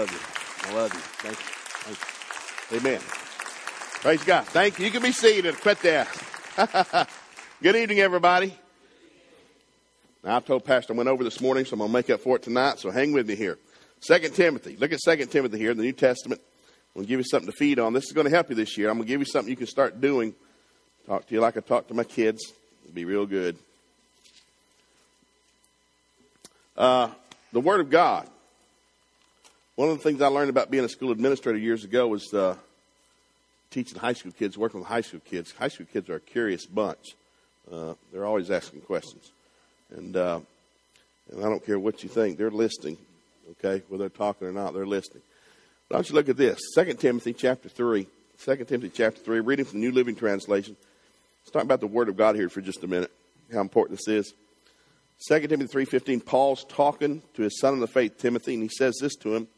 love you. I love you. Thank you. Thank you. Amen. Praise God. Thank you. You can be seated. Quit there. Good evening, everybody. Now, I told Pastor I went over this morning, so I'm going to make up for it tonight, so hang with me here. Second Timothy. Look at Second Timothy here in the New Testament. I'm going to give you something to feed on. This is going to help you this year. I'm going to give you something you can start doing. Talk to you like I talk to my kids. It'll be real good. Uh, the Word of God. One of the things I learned about being a school administrator years ago was uh, teaching high school kids, working with high school kids. High school kids are a curious bunch. Uh, they're always asking questions. And, uh, and I don't care what you think, they're listening, okay? Whether they're talking or not, they're listening. I want you look at this 2 Timothy chapter 3. 2 Timothy chapter 3, reading from the New Living Translation. Let's talk about the Word of God here for just a minute, how important this is. 2 Timothy 3.15, Paul's talking to his son in the faith, Timothy, and he says this to him.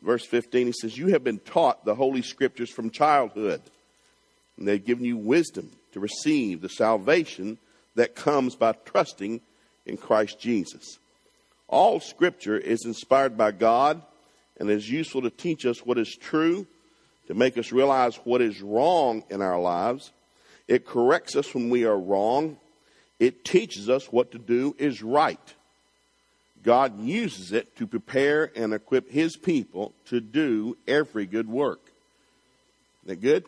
Verse 15, he says, You have been taught the Holy Scriptures from childhood, and they've given you wisdom to receive the salvation that comes by trusting in Christ Jesus. All Scripture is inspired by God and is useful to teach us what is true, to make us realize what is wrong in our lives. It corrects us when we are wrong. It teaches us what to do is right. God uses it to prepare and equip His people to do every good work. Isn't that good?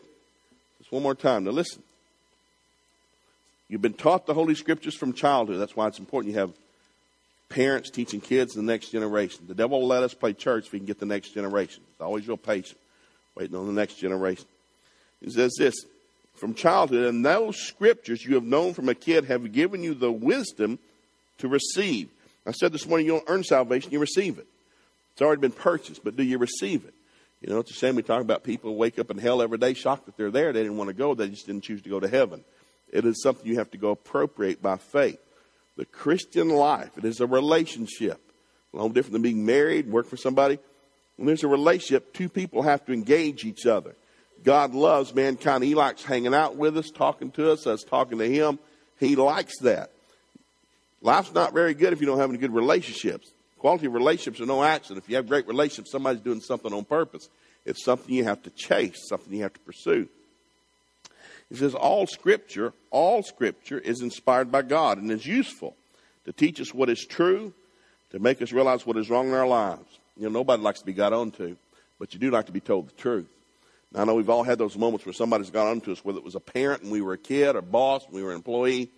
Just one more time. Now listen. You've been taught the Holy Scriptures from childhood. That's why it's important you have parents teaching kids the next generation. The devil will let us play church if we can get the next generation. It's always real patient, waiting on the next generation. He says this from childhood, and those scriptures you have known from a kid have given you the wisdom to receive. I said this morning, you don't earn salvation, you receive it. It's already been purchased, but do you receive it? You know, it's a shame we talk about people wake up in hell every day, shocked that they're there. They didn't want to go, they just didn't choose to go to heaven. It is something you have to go appropriate by faith. The Christian life, it is a relationship. A little different than being married, work for somebody. When there's a relationship, two people have to engage each other. God loves mankind. He likes hanging out with us, talking to us, us talking to Him. He likes that. Life's not very good if you don't have any good relationships. Quality of relationships are no accident. If you have great relationships, somebody's doing something on purpose. It's something you have to chase, something you have to pursue. He says, All scripture, all scripture is inspired by God and is useful to teach us what is true, to make us realize what is wrong in our lives. You know, nobody likes to be got on to, but you do like to be told the truth. Now, I know we've all had those moments where somebody's got on to us, whether it was a parent and we were a kid, or boss and we were an employee,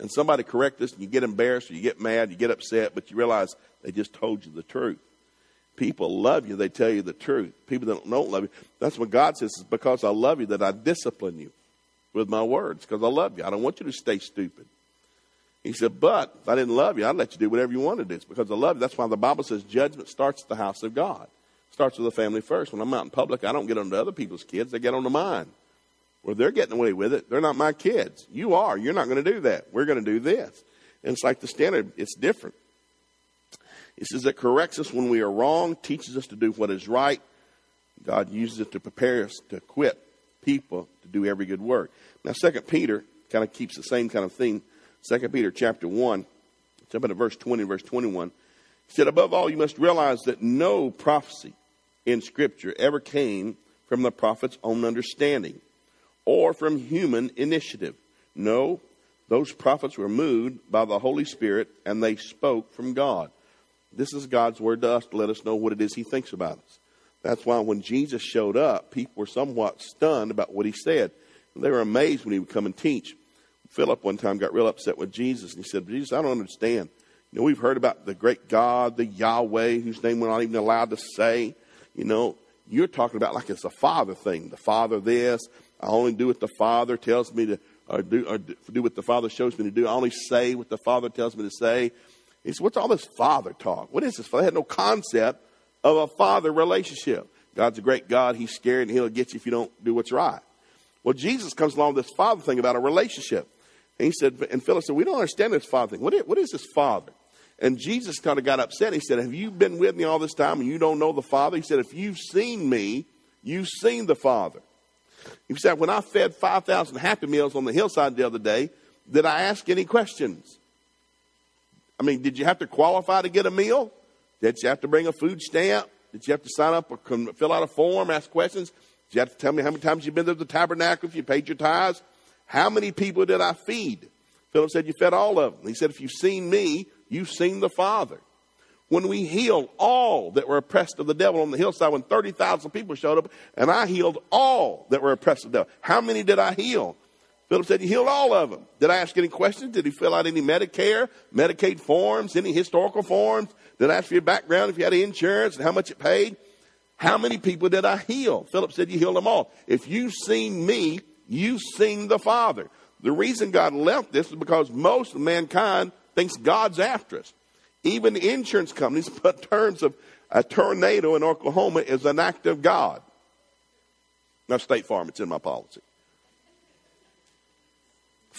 and somebody correct us and you get embarrassed or you get mad, you get upset, but you realize they just told you the truth. People love you, they tell you the truth. People that don't love you, that's what God says, it's because I love you that I discipline you with my words because I love you. I don't want you to stay stupid. He said, but if I didn't love you, I'd let you do whatever you wanted to do. It's because I love you. That's why the Bible says judgment starts at the house of God. Starts with the family first. When I'm out in public, I don't get on to other people's kids. They get on to mine. Well, they're getting away with it. They're not my kids. You are. You're not going to do that. We're going to do this. And it's like the standard. It's different. He says it corrects us when we are wrong, teaches us to do what is right. God uses it to prepare us to equip people to do every good work. Now, Second Peter kind of keeps the same kind of theme. Second Peter chapter one, jump into verse twenty, verse twenty-one. He said, "Above all, you must realize that no prophecy in Scripture ever came from the prophet's own understanding or from human initiative. No, those prophets were moved by the Holy Spirit and they spoke from God. This is God's word to us to let us know what it is He thinks about us. That's why when Jesus showed up, people were somewhat stunned about what He said. They were amazed when He would come and teach. Philip one time got real upset with Jesus and he said, Jesus, I don't understand. You know, we've heard about the great God, the Yahweh, whose name we're not even allowed to say. You know, you're talking about like it's a father thing. The father this, I only do what the Father tells me to, or do, or do what the Father shows me to do. I only say what the Father tells me to say. He said, What's all this Father talk? What is this? Father? They had no concept of a Father relationship. God's a great God. He's scared and He'll get you if you don't do what's right. Well, Jesus comes along with this Father thing about a relationship. And he said, and Philip said, We don't understand this Father thing. What is, what is this Father? And Jesus kind of got upset. He said, Have you been with me all this time and you don't know the Father? He said, If you've seen me, you've seen the Father. He said, When I fed 5,000 Happy Meals on the hillside the other day, did I ask any questions? I mean, did you have to qualify to get a meal? Did you have to bring a food stamp? Did you have to sign up or fill out a form, ask questions? Did you have to tell me how many times you've been to the tabernacle, if you paid your tithes? How many people did I feed? Philip said, You fed all of them. He said, If you've seen me, you've seen the Father. When we healed all that were oppressed of the devil on the hillside, when 30,000 people showed up, and I healed all that were oppressed of the devil. How many did I heal? Philip said, You healed all of them. Did I ask any questions? Did he fill out any Medicare, Medicaid forms, any historical forms? Did I ask for your background if you had insurance and how much it paid? How many people did I heal? Philip said, You healed them all. If you've seen me, you've seen the Father. The reason God left this is because most of mankind thinks God's after us. Even insurance companies put terms of a tornado in Oklahoma is an act of God. Now, State Farm, it's in my policy.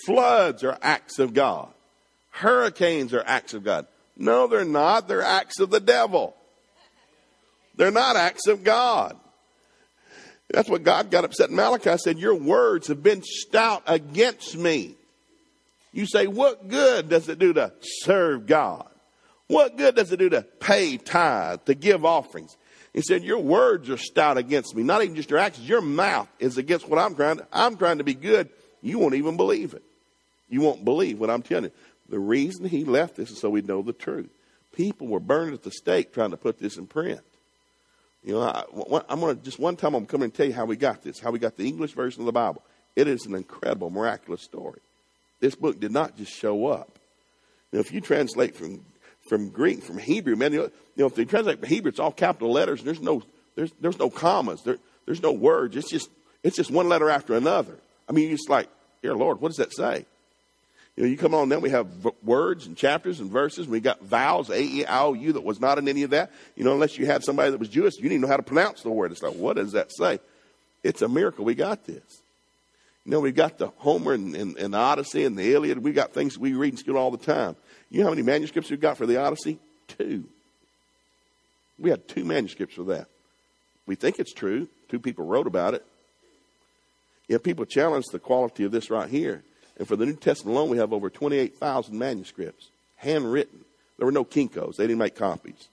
Floods are acts of God. Hurricanes are acts of God. No, they're not. They're acts of the devil. They're not acts of God. That's what God got upset. Malachi said, Your words have been stout against me. You say, What good does it do to serve God? What good does it do to pay tithe, to give offerings? He said, Your words are stout against me. Not even just your actions, your mouth is against what I'm trying to. I'm trying to be good. You won't even believe it. You won't believe what I'm telling you. The reason he left this is so we know the truth. People were burned at the stake trying to put this in print. You know, I, am going to just one time I'm coming to tell you how we got this, how we got the English version of the Bible. It is an incredible, miraculous story. This book did not just show up. Now, if you translate from from Greek, from Hebrew, man, you know, if they translate from Hebrew, it's all capital letters. And there's no there's there's no commas. There, there's no words. It's just it's just one letter after another. I mean, it's like, dear Lord, what does that say? You know, you come on then we have v- words and chapters and verses. We got vowels, A, E, I, O, U that was not in any of that. You know, unless you had somebody that was Jewish, you didn't know how to pronounce the word. It's like, what does that say? It's a miracle we got this. You know, we got the Homer and, and, and the Odyssey and the Iliad. We got things we read in school all the time. You know how many manuscripts we've got for the Odyssey? Two. We had two manuscripts for that. We think it's true. Two people wrote about it. If people challenge the quality of this right here, and for the New Testament alone, we have over 28,000 manuscripts, handwritten. There were no Kinkos, they didn't make copies.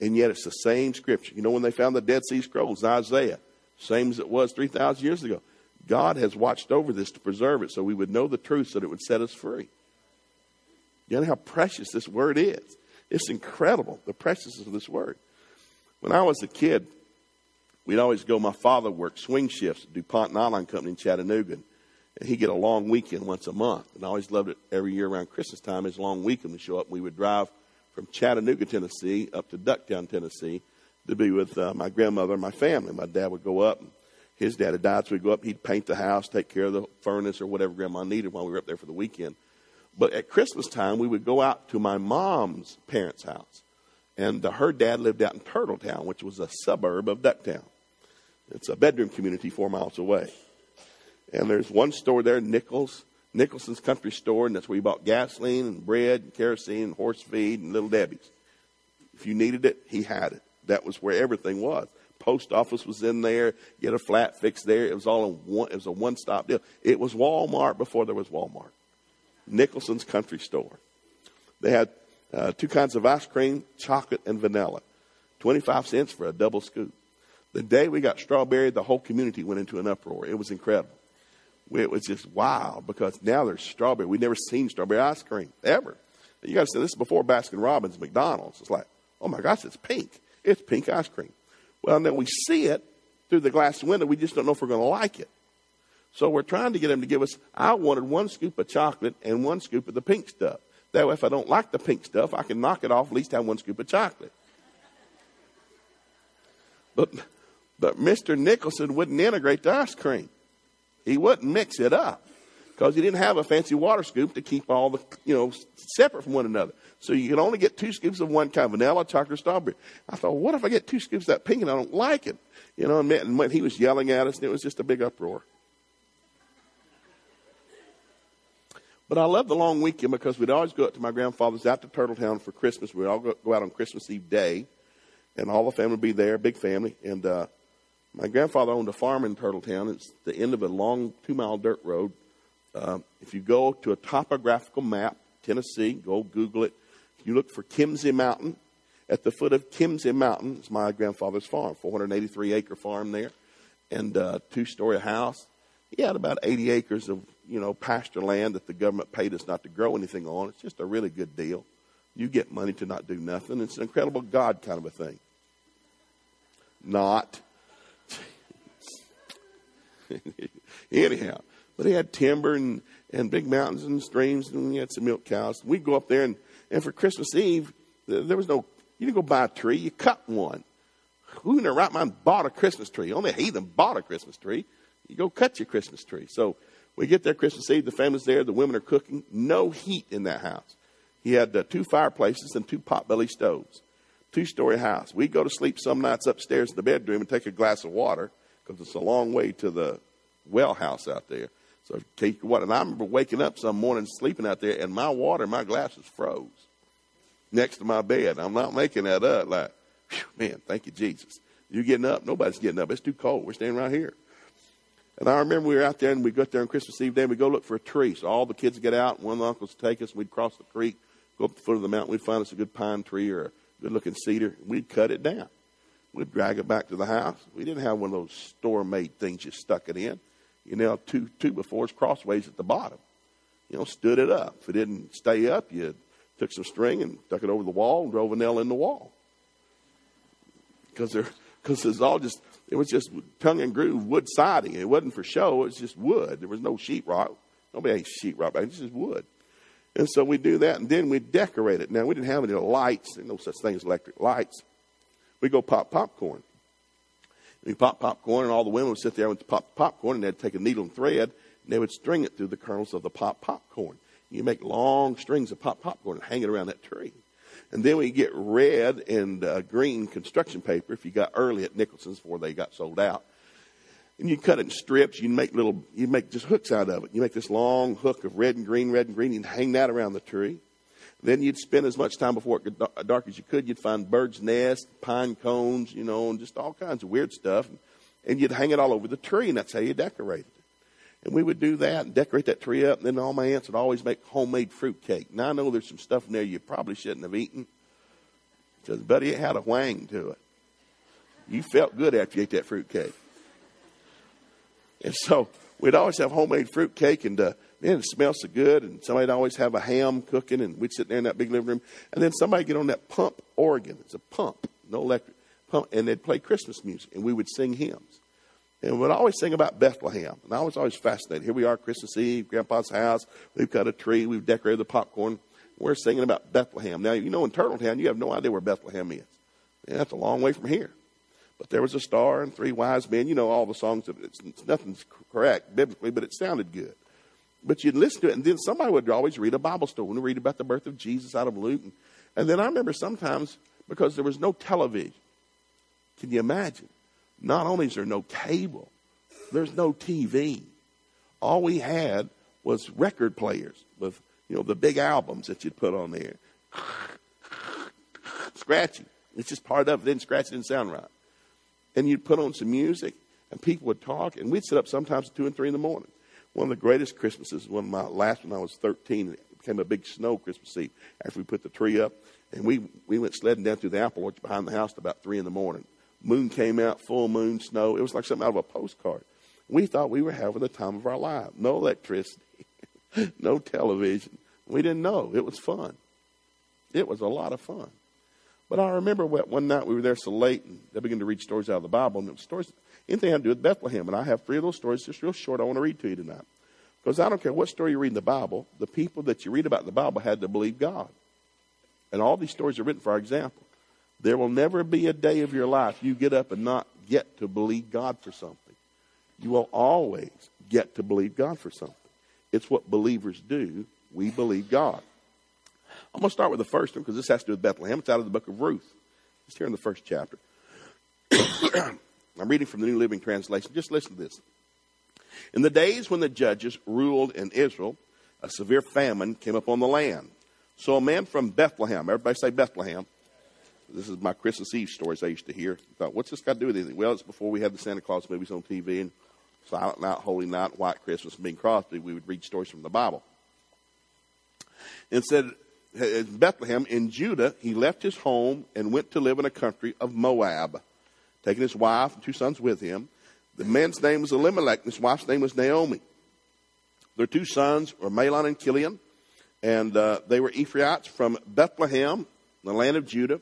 And yet it's the same scripture. You know, when they found the Dead Sea Scrolls, Isaiah, same as it was 3,000 years ago. God has watched over this to preserve it so we would know the truth so that it would set us free. You know how precious this word is? It's incredible, the preciousness of this word. When I was a kid, we'd always go, my father worked swing shifts at DuPont Nylon Company in Chattanooga. And he'd get a long weekend once a month. And I always loved it every year around Christmas time. His long weekend would show up. We would drive from Chattanooga, Tennessee, up to Ducktown, Tennessee, to be with uh, my grandmother and my family. My dad would go up. His dad had died, so we'd go up. He'd paint the house, take care of the furnace or whatever grandma needed while we were up there for the weekend. But at Christmas time, we would go out to my mom's parents' house. And uh, her dad lived out in Turtletown, which was a suburb of Ducktown. It's a bedroom community four miles away. And there's one store there, Nichols, Nicholson's Country Store, and that's where you bought gasoline and bread and kerosene and horse feed and Little Debbie's. If you needed it, he had it. That was where everything was. Post office was in there. Get a flat fix there. It was all in one. It was a one-stop deal. It was Walmart before there was Walmart. Nicholson's Country Store. They had uh, two kinds of ice cream, chocolate and vanilla. 25 cents for a double scoop. The day we got strawberry, the whole community went into an uproar. It was incredible. It was just wow because now there's strawberry. We've never seen strawberry ice cream ever. You got to say this is before Baskin Robbins, McDonald's. It's like, oh my gosh, it's pink. It's pink ice cream. Well, and then we see it through the glass window. We just don't know if we're going to like it. So we're trying to get them to give us. I wanted one scoop of chocolate and one scoop of the pink stuff. That way, if I don't like the pink stuff, I can knock it off. At least have one scoop of chocolate. But, but Mr. Nicholson wouldn't integrate the ice cream. He wouldn't mix it up because he didn't have a fancy water scoop to keep all the, you know, separate from one another. So you can only get two scoops of one kind, vanilla, chocolate, strawberry. I thought, what if I get two scoops of that pink and I don't like it? You know, and when he was yelling at us, and it was just a big uproar. But I love the long weekend because we'd always go up to my grandfather's out to Turtletown for Christmas. We'd all go, go out on Christmas Eve day, and all the family would be there, big family. And uh, my grandfather owned a farm in Turtletown. It's the end of a long two mile dirt road. Uh, if you go to a topographical map, Tennessee, go Google it. You look for Kimsey Mountain, at the foot of Kimsey Mountain. is my grandfather's farm, 483 acre farm there, and uh, two story house. He had about 80 acres of you know pasture land that the government paid us not to grow anything on. It's just a really good deal. You get money to not do nothing. It's an incredible God kind of a thing. Not. Anyhow, but he had timber and, and big mountains and streams, and he had some milk cows. We'd go up there, and, and for Christmas Eve, there was no, you didn't go buy a tree, you cut one. Who in their right mind bought a Christmas tree? Only a heathen bought a Christmas tree. You go cut your Christmas tree. So we get there Christmas Eve, the family's there, the women are cooking, no heat in that house. He had uh, two fireplaces and two potbelly stoves, two story house. We'd go to sleep some nights upstairs in the bedroom and take a glass of water because it's a long way to the well house out there. So take what, And I remember waking up some morning, sleeping out there, and my water my glasses froze next to my bed. I'm not making that up. Like, whew, man, thank you, Jesus. You getting up? Nobody's getting up. It's too cold. We're staying right here. And I remember we were out there and we got there on Christmas Eve day and we go look for a tree. So all the kids get out and one of the uncles take us and we'd cross the creek, go up the foot of the mountain. We'd find us a good pine tree or a good looking cedar. and We'd cut it down. We'd drag it back to the house. We didn't have one of those store made things you stuck it in you nailed two two before it's crossways at the bottom. You know, stood it up. If it didn't stay up, you took some string and stuck it over the wall and drove a nail in the wall. Because there, because it's all just it was just tongue and groove wood siding. It wasn't for show. It was just wood. There was no sheetrock. Nobody had sheetrock back. was just wood. And so we do that, and then we decorate it. Now we didn't have any lights. There's no such thing as electric lights. We go pop popcorn. We pop popcorn, and all the women would sit there and pop popcorn, and they'd take a needle and thread, and they would string it through the kernels of the pop popcorn. You make long strings of pop popcorn and hang it around that tree. And then we get red and uh, green construction paper, if you got early at Nicholson's before they got sold out. And you cut it in strips. You make little, you make just hooks out of it. You make this long hook of red and green, red and green, and hang that around the tree. Then you'd spend as much time before it got dark as you could. You'd find birds' nests, pine cones, you know, and just all kinds of weird stuff. And you'd hang it all over the tree, and that's how you decorated it. And we would do that and decorate that tree up. And then all my aunts would always make homemade fruit cake. Now I know there's some stuff in there you probably shouldn't have eaten, because buddy, it had a wang to it. You felt good after you ate that fruit cake. And so we'd always have homemade fruit cake, and uh, man, it smells so good. And somebody'd always have a ham cooking, and we'd sit there in that big living room. And then somebody get on that pump organ. It's a pump, no electric pump, and they'd play Christmas music, and we would sing hymns. And we'd always sing about Bethlehem. And I was always fascinated. Here we are, Christmas Eve, Grandpa's house. We've got a tree. We've decorated the popcorn. We're singing about Bethlehem. Now, you know, in Turtletown, you have no idea where Bethlehem is. Yeah, that's a long way from here. But there was a star and three wise men. You know all the songs. It's, it's nothing's correct biblically, but it sounded good. But you'd listen to it, and then somebody would always read a Bible story and read about the birth of Jesus out of Luke. And, and then I remember sometimes, because there was no television, can you imagine? Not only is there no cable, there's no TV. All we had was record players with, you know, the big albums that you'd put on there. Scratchy. It's just part of it. Didn't scratch, it didn't sound right. And you'd put on some music, and people would talk, and we'd sit up sometimes at 2 and 3 in the morning. One of the greatest Christmases, one of my last when I was 13, it became a big snow Christmas Eve after we put the tree up. And we, we went sledding down through the apple orchard behind the house at about 3 in the morning. Moon came out, full moon, snow. It was like something out of a postcard. We thought we were having the time of our life. No electricity, no television. We didn't know. It was fun. It was a lot of fun. But I remember one night we were there so late, and they began to read stories out of the Bible, and it was stories anything had to do with Bethlehem. And I have three of those stories, just real short, I want to read to you tonight. Because I don't care what story you read in the Bible, the people that you read about in the Bible had to believe God. And all these stories are written for our example. There will never be a day of your life you get up and not get to believe God for something. You will always get to believe God for something. It's what believers do. We believe God. I'm going to start with the first one because this has to do with Bethlehem. It's out of the book of Ruth. It's here in the first chapter. I'm reading from the New Living Translation. Just listen to this. In the days when the judges ruled in Israel, a severe famine came upon the land. So a man from Bethlehem, everybody say Bethlehem. This is my Christmas Eve stories I used to hear. I thought, what's this got to do with anything? Well, it's before we had the Santa Claus movies on TV and Silent Night, Holy Night, White Christmas, Bing Crosby. We would read stories from the Bible. And said, in Bethlehem in Judah, he left his home and went to live in a country of Moab, taking his wife and two sons with him. The man's name was Elimelech, and his wife's name was Naomi. Their two sons were Mahlon and Chilion, and uh, they were Ephrathites from Bethlehem, the land of Judah.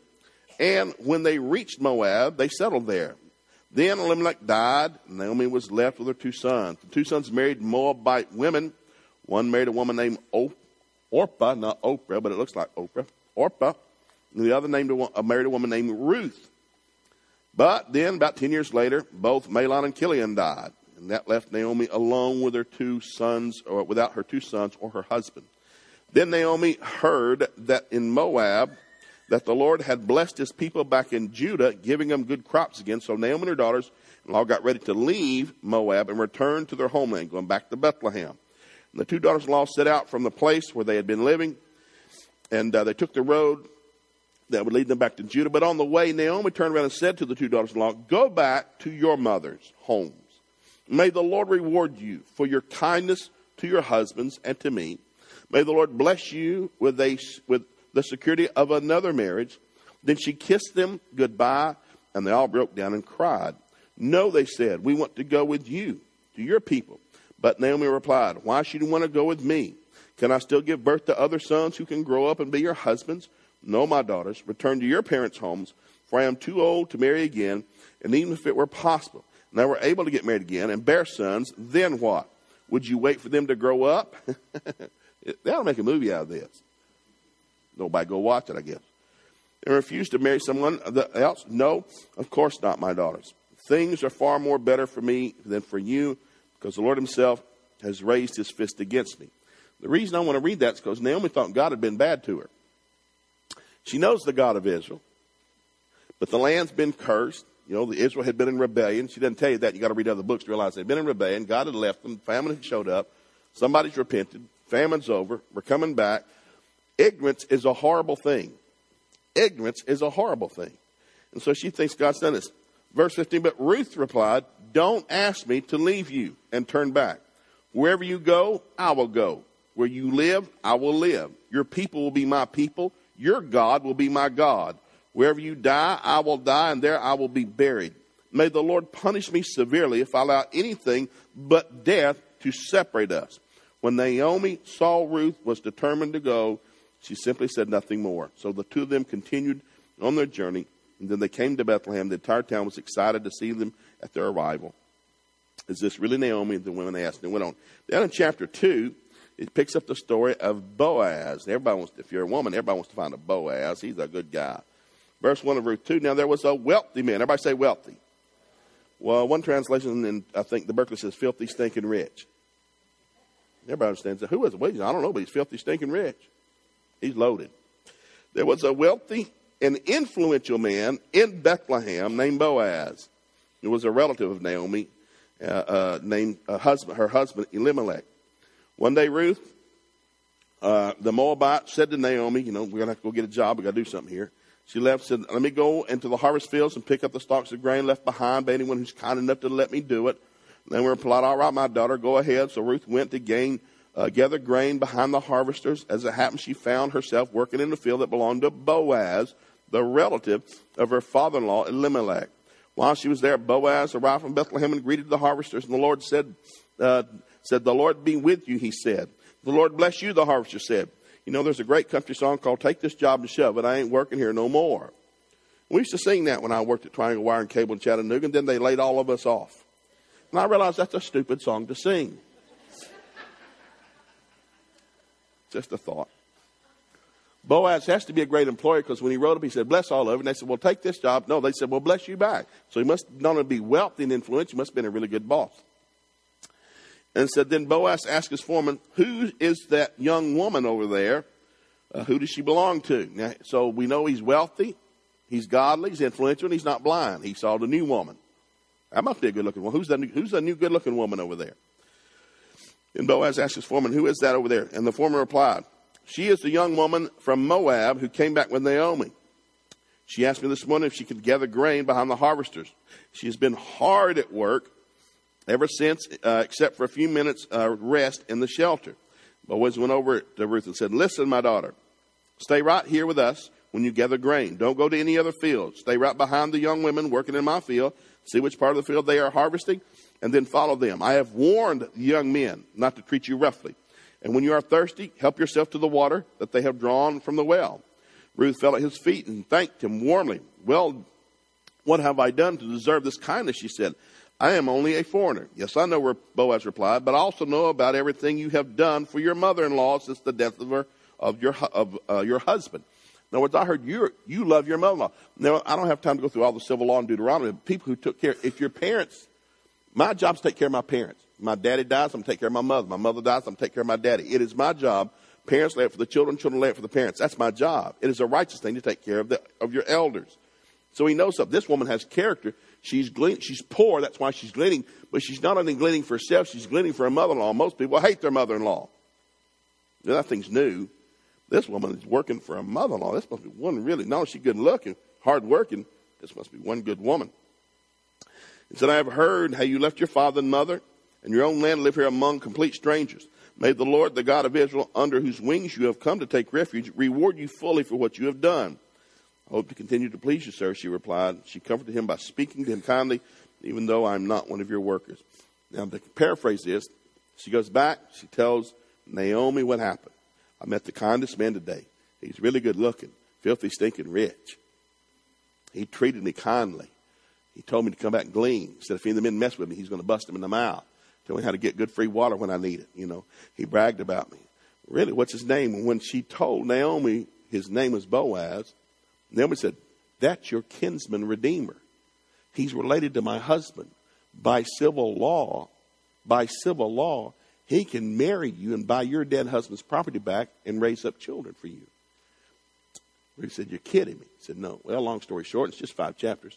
And when they reached Moab, they settled there. Then Elimelech died, and Naomi was left with her two sons. The two sons married Moabite women. One married a woman named Orpah, not Oprah, but it looks like Oprah. Orpah. And the other named a, married a woman named Ruth. But then, about 10 years later, both Mahlon and Chilion died. And that left Naomi alone with her two sons, or without her two sons or her husband. Then Naomi heard that in Moab, that the Lord had blessed his people back in Judah, giving them good crops again. So Naomi and her daughters all got ready to leave Moab and return to their homeland, going back to Bethlehem. And the two daughters-in-law set out from the place where they had been living, and uh, they took the road that would lead them back to Judah. But on the way, Naomi turned around and said to the two daughters-in-law, "Go back to your mothers' homes. May the Lord reward you for your kindness to your husbands and to me. May the Lord bless you with a with the security of another marriage. Then she kissed them goodbye, and they all broke down and cried. No, they said, we want to go with you to your people. But Naomi replied, Why should you want to go with me? Can I still give birth to other sons who can grow up and be your husbands? No, my daughters, return to your parents' homes, for I am too old to marry again. And even if it were possible, and I were able to get married again and bear sons, then what? Would you wait for them to grow up? they ought make a movie out of this. Nobody go watch it, I guess. And refuse to marry someone else? No, of course not, my daughters. Things are far more better for me than for you because the Lord Himself has raised His fist against me. The reason I want to read that is because Naomi thought God had been bad to her. She knows the God of Israel, but the land's been cursed. You know, the Israel had been in rebellion. She doesn't tell you that. You got to read other books to realize they'd been in rebellion. God had left them. Famine had showed up. Somebody's repented. Famine's over. We're coming back. Ignorance is a horrible thing. Ignorance is a horrible thing. And so she thinks God's done this. Verse 15, but Ruth replied, Don't ask me to leave you and turn back. Wherever you go, I will go. Where you live, I will live. Your people will be my people. Your God will be my God. Wherever you die, I will die, and there I will be buried. May the Lord punish me severely if I allow anything but death to separate us. When Naomi saw Ruth was determined to go, she simply said nothing more. So the two of them continued on their journey, and then they came to Bethlehem. The entire town was excited to see them at their arrival. Is this really Naomi? The women asked and went on. Then in chapter 2, it picks up the story of Boaz. Everybody wants, to, if you're a woman, everybody wants to find a Boaz. He's a good guy. Verse 1 of Ruth 2. Now there was a wealthy man. Everybody say wealthy. Well, one translation, and I think the Berkeley says filthy, stinking rich. Everybody understands that. Who is it? Well, I don't know, but he's filthy, stinking rich. He's loaded. There was a wealthy and influential man in Bethlehem named Boaz. He was a relative of Naomi, uh, uh, named uh, husband, her husband Elimelech. One day, Ruth, uh, the Moabite, said to Naomi, "You know, we're gonna have to go get a job. We got to do something here." She left, said, "Let me go into the harvest fields and pick up the stalks of grain left behind by anyone who's kind enough to let me do it." And then we replied, "All right, my daughter, go ahead." So Ruth went to gain uh, gather grain behind the harvesters. As it happened, she found herself working in the field that belonged to Boaz, the relative of her father in law, Elimelech. While she was there, Boaz arrived from Bethlehem and greeted the harvesters. And the Lord said, uh, said, The Lord be with you, he said. The Lord bless you, the harvester said. You know, there's a great country song called Take This Job and Shove It. I ain't working here no more. We used to sing that when I worked at Triangle Wire and Cable in Chattanooga, and then they laid all of us off. And I realized that's a stupid song to sing. Just a thought. Boaz has to be a great employer because when he rode up, he said, bless all of it. And they said, well, take this job. No, they said, well, bless you back. So he must not only be wealthy and influential, he must have been a really good boss. And said, then Boaz asked his foreman, who is that young woman over there? Uh, who does she belong to? Now, so we know he's wealthy, he's godly, he's influential, and he's not blind. He saw the new woman. That must be a good looking woman. Who's that new, who's the new good looking woman over there? And Boaz asked his foreman, Who is that over there? And the foreman replied, She is the young woman from Moab who came back with Naomi. She asked me this morning if she could gather grain behind the harvesters. She has been hard at work ever since, uh, except for a few minutes uh, rest in the shelter. Boaz went over to Ruth and said, Listen, my daughter, Stay right here with us when you gather grain. Don't go to any other field. Stay right behind the young women working in my field. See which part of the field they are harvesting, and then follow them. I have warned young men not to treat you roughly. And when you are thirsty, help yourself to the water that they have drawn from the well. Ruth fell at his feet and thanked him warmly. Well, what have I done to deserve this kindness? She said. I am only a foreigner. Yes, I know where Boaz replied, but I also know about everything you have done for your mother-in-law since the death of her of your of uh, your husband. In other words, I heard you you love your mother-in-law. Now, I don't have time to go through all the civil law in Deuteronomy. but People who took care. If your parents, my job is to take care of my parents. My daddy dies, I'm take care of my mother. My mother dies, I'm take care of my daddy. It is my job. Parents lay it for the children, children lay it for the parents. That's my job. It is a righteous thing to take care of the, of your elders. So he knows something. This woman has character. She's glean, she's poor, that's why she's gleaning, but she's not only gleaning for herself, she's gleaning for her mother-in-law. Most people hate their mother-in-law. Nothing's new. This woman is working for a mother-in-law. This must be one really, no, she's good looking, hard working. This must be one good woman. He said, I have heard how you left your father and mother and your own land live here among complete strangers. May the Lord, the God of Israel, under whose wings you have come to take refuge, reward you fully for what you have done. I hope to continue to please you, sir, she replied. She comforted him by speaking to him kindly, even though I'm not one of your workers. Now, to paraphrase this, she goes back, she tells Naomi what happened. I met the kindest man today. He's really good looking, filthy, stinking rich. He treated me kindly. He told me to come back and glean. He said if any of the men mess with me, he's going to bust them in the mouth. Tell me how to get good free water when I need it. You know, he bragged about me. Really, what's his name? And when she told Naomi his name was Boaz, Naomi said, That's your kinsman redeemer. He's related to my husband. By civil law, by civil law, he can marry you and buy your dead husband's property back and raise up children for you. He said, You're kidding me. He said, No. Well, long story short, it's just five chapters.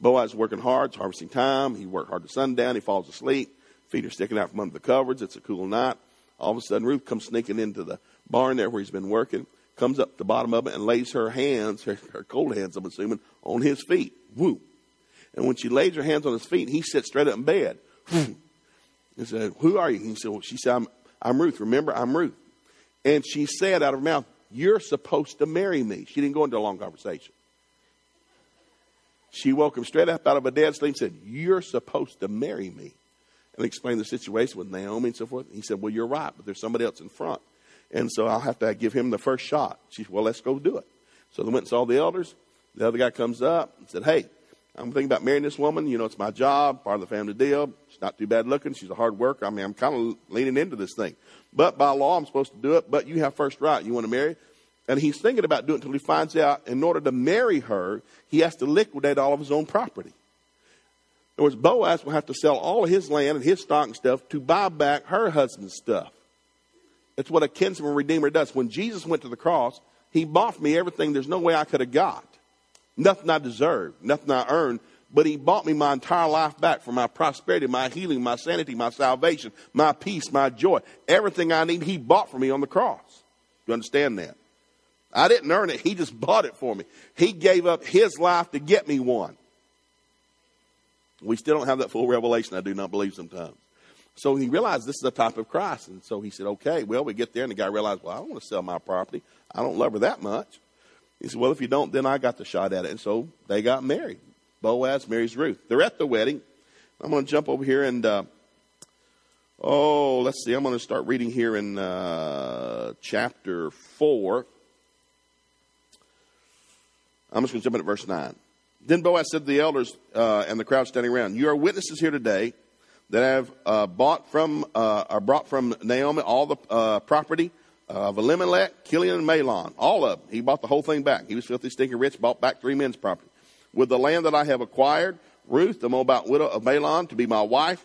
Boaz working hard, it's harvesting time. He worked hard to sundown, he falls asleep. Feet are sticking out from under the covers. It's a cool night. All of a sudden, Ruth comes sneaking into the barn there where he's been working comes up the bottom of it and lays her hands, her, her cold hands, I'm assuming, on his feet. Woo. And when she lays her hands on his feet, he sits straight up in bed. He said, Who are you? He said, well, She said, I'm, I'm Ruth. Remember, I'm Ruth. And she said out of her mouth, You're supposed to marry me. She didn't go into a long conversation. She woke him straight up out of a dead sleep and said, You're supposed to marry me. And explained the situation with Naomi and so forth. He said, Well, you're right, but there's somebody else in front. And so I'll have to give him the first shot. She said, Well, let's go do it. So they went and saw the elders. The other guy comes up and said, Hey, I'm thinking about marrying this woman. You know, it's my job, part of the family deal. She's not too bad looking. She's a hard worker. I mean, I'm kind of leaning into this thing. But by law, I'm supposed to do it. But you have first right. You want to marry? And he's thinking about doing it until he finds out in order to marry her, he has to liquidate all of his own property. In other words, Boaz will have to sell all of his land and his stock and stuff to buy back her husband's stuff. It's what a kinsman redeemer does. When Jesus went to the cross, he bought me everything there's no way I could have got. Nothing I deserved, nothing I earned, but he bought me my entire life back for my prosperity, my healing, my sanity, my salvation, my peace, my joy. Everything I need, he bought for me on the cross. You understand that? I didn't earn it. He just bought it for me. He gave up his life to get me one. We still don't have that full revelation, I do not believe sometimes. So he realized this is a type of Christ. And so he said, okay, well, we get there. And the guy realized, well, I don't want to sell my property. I don't love her that much. He said, well, if you don't, then I got the shot at it. And so they got married. Boaz marries Ruth. They're at the wedding. I'm going to jump over here and, uh, oh, let's see. I'm going to start reading here in uh, chapter 4. I'm just going to jump in at verse 9. Then Boaz said to the elders uh, and the crowd standing around, You are witnesses here today that I have uh, bought from uh, brought from Naomi all the uh, property of Elimelech, Chilion, and Mahlon. All of them. He bought the whole thing back. He was filthy, stinking rich, bought back three men's property. With the land that I have acquired, Ruth, the Moabite widow of Mahlon, to be my wife.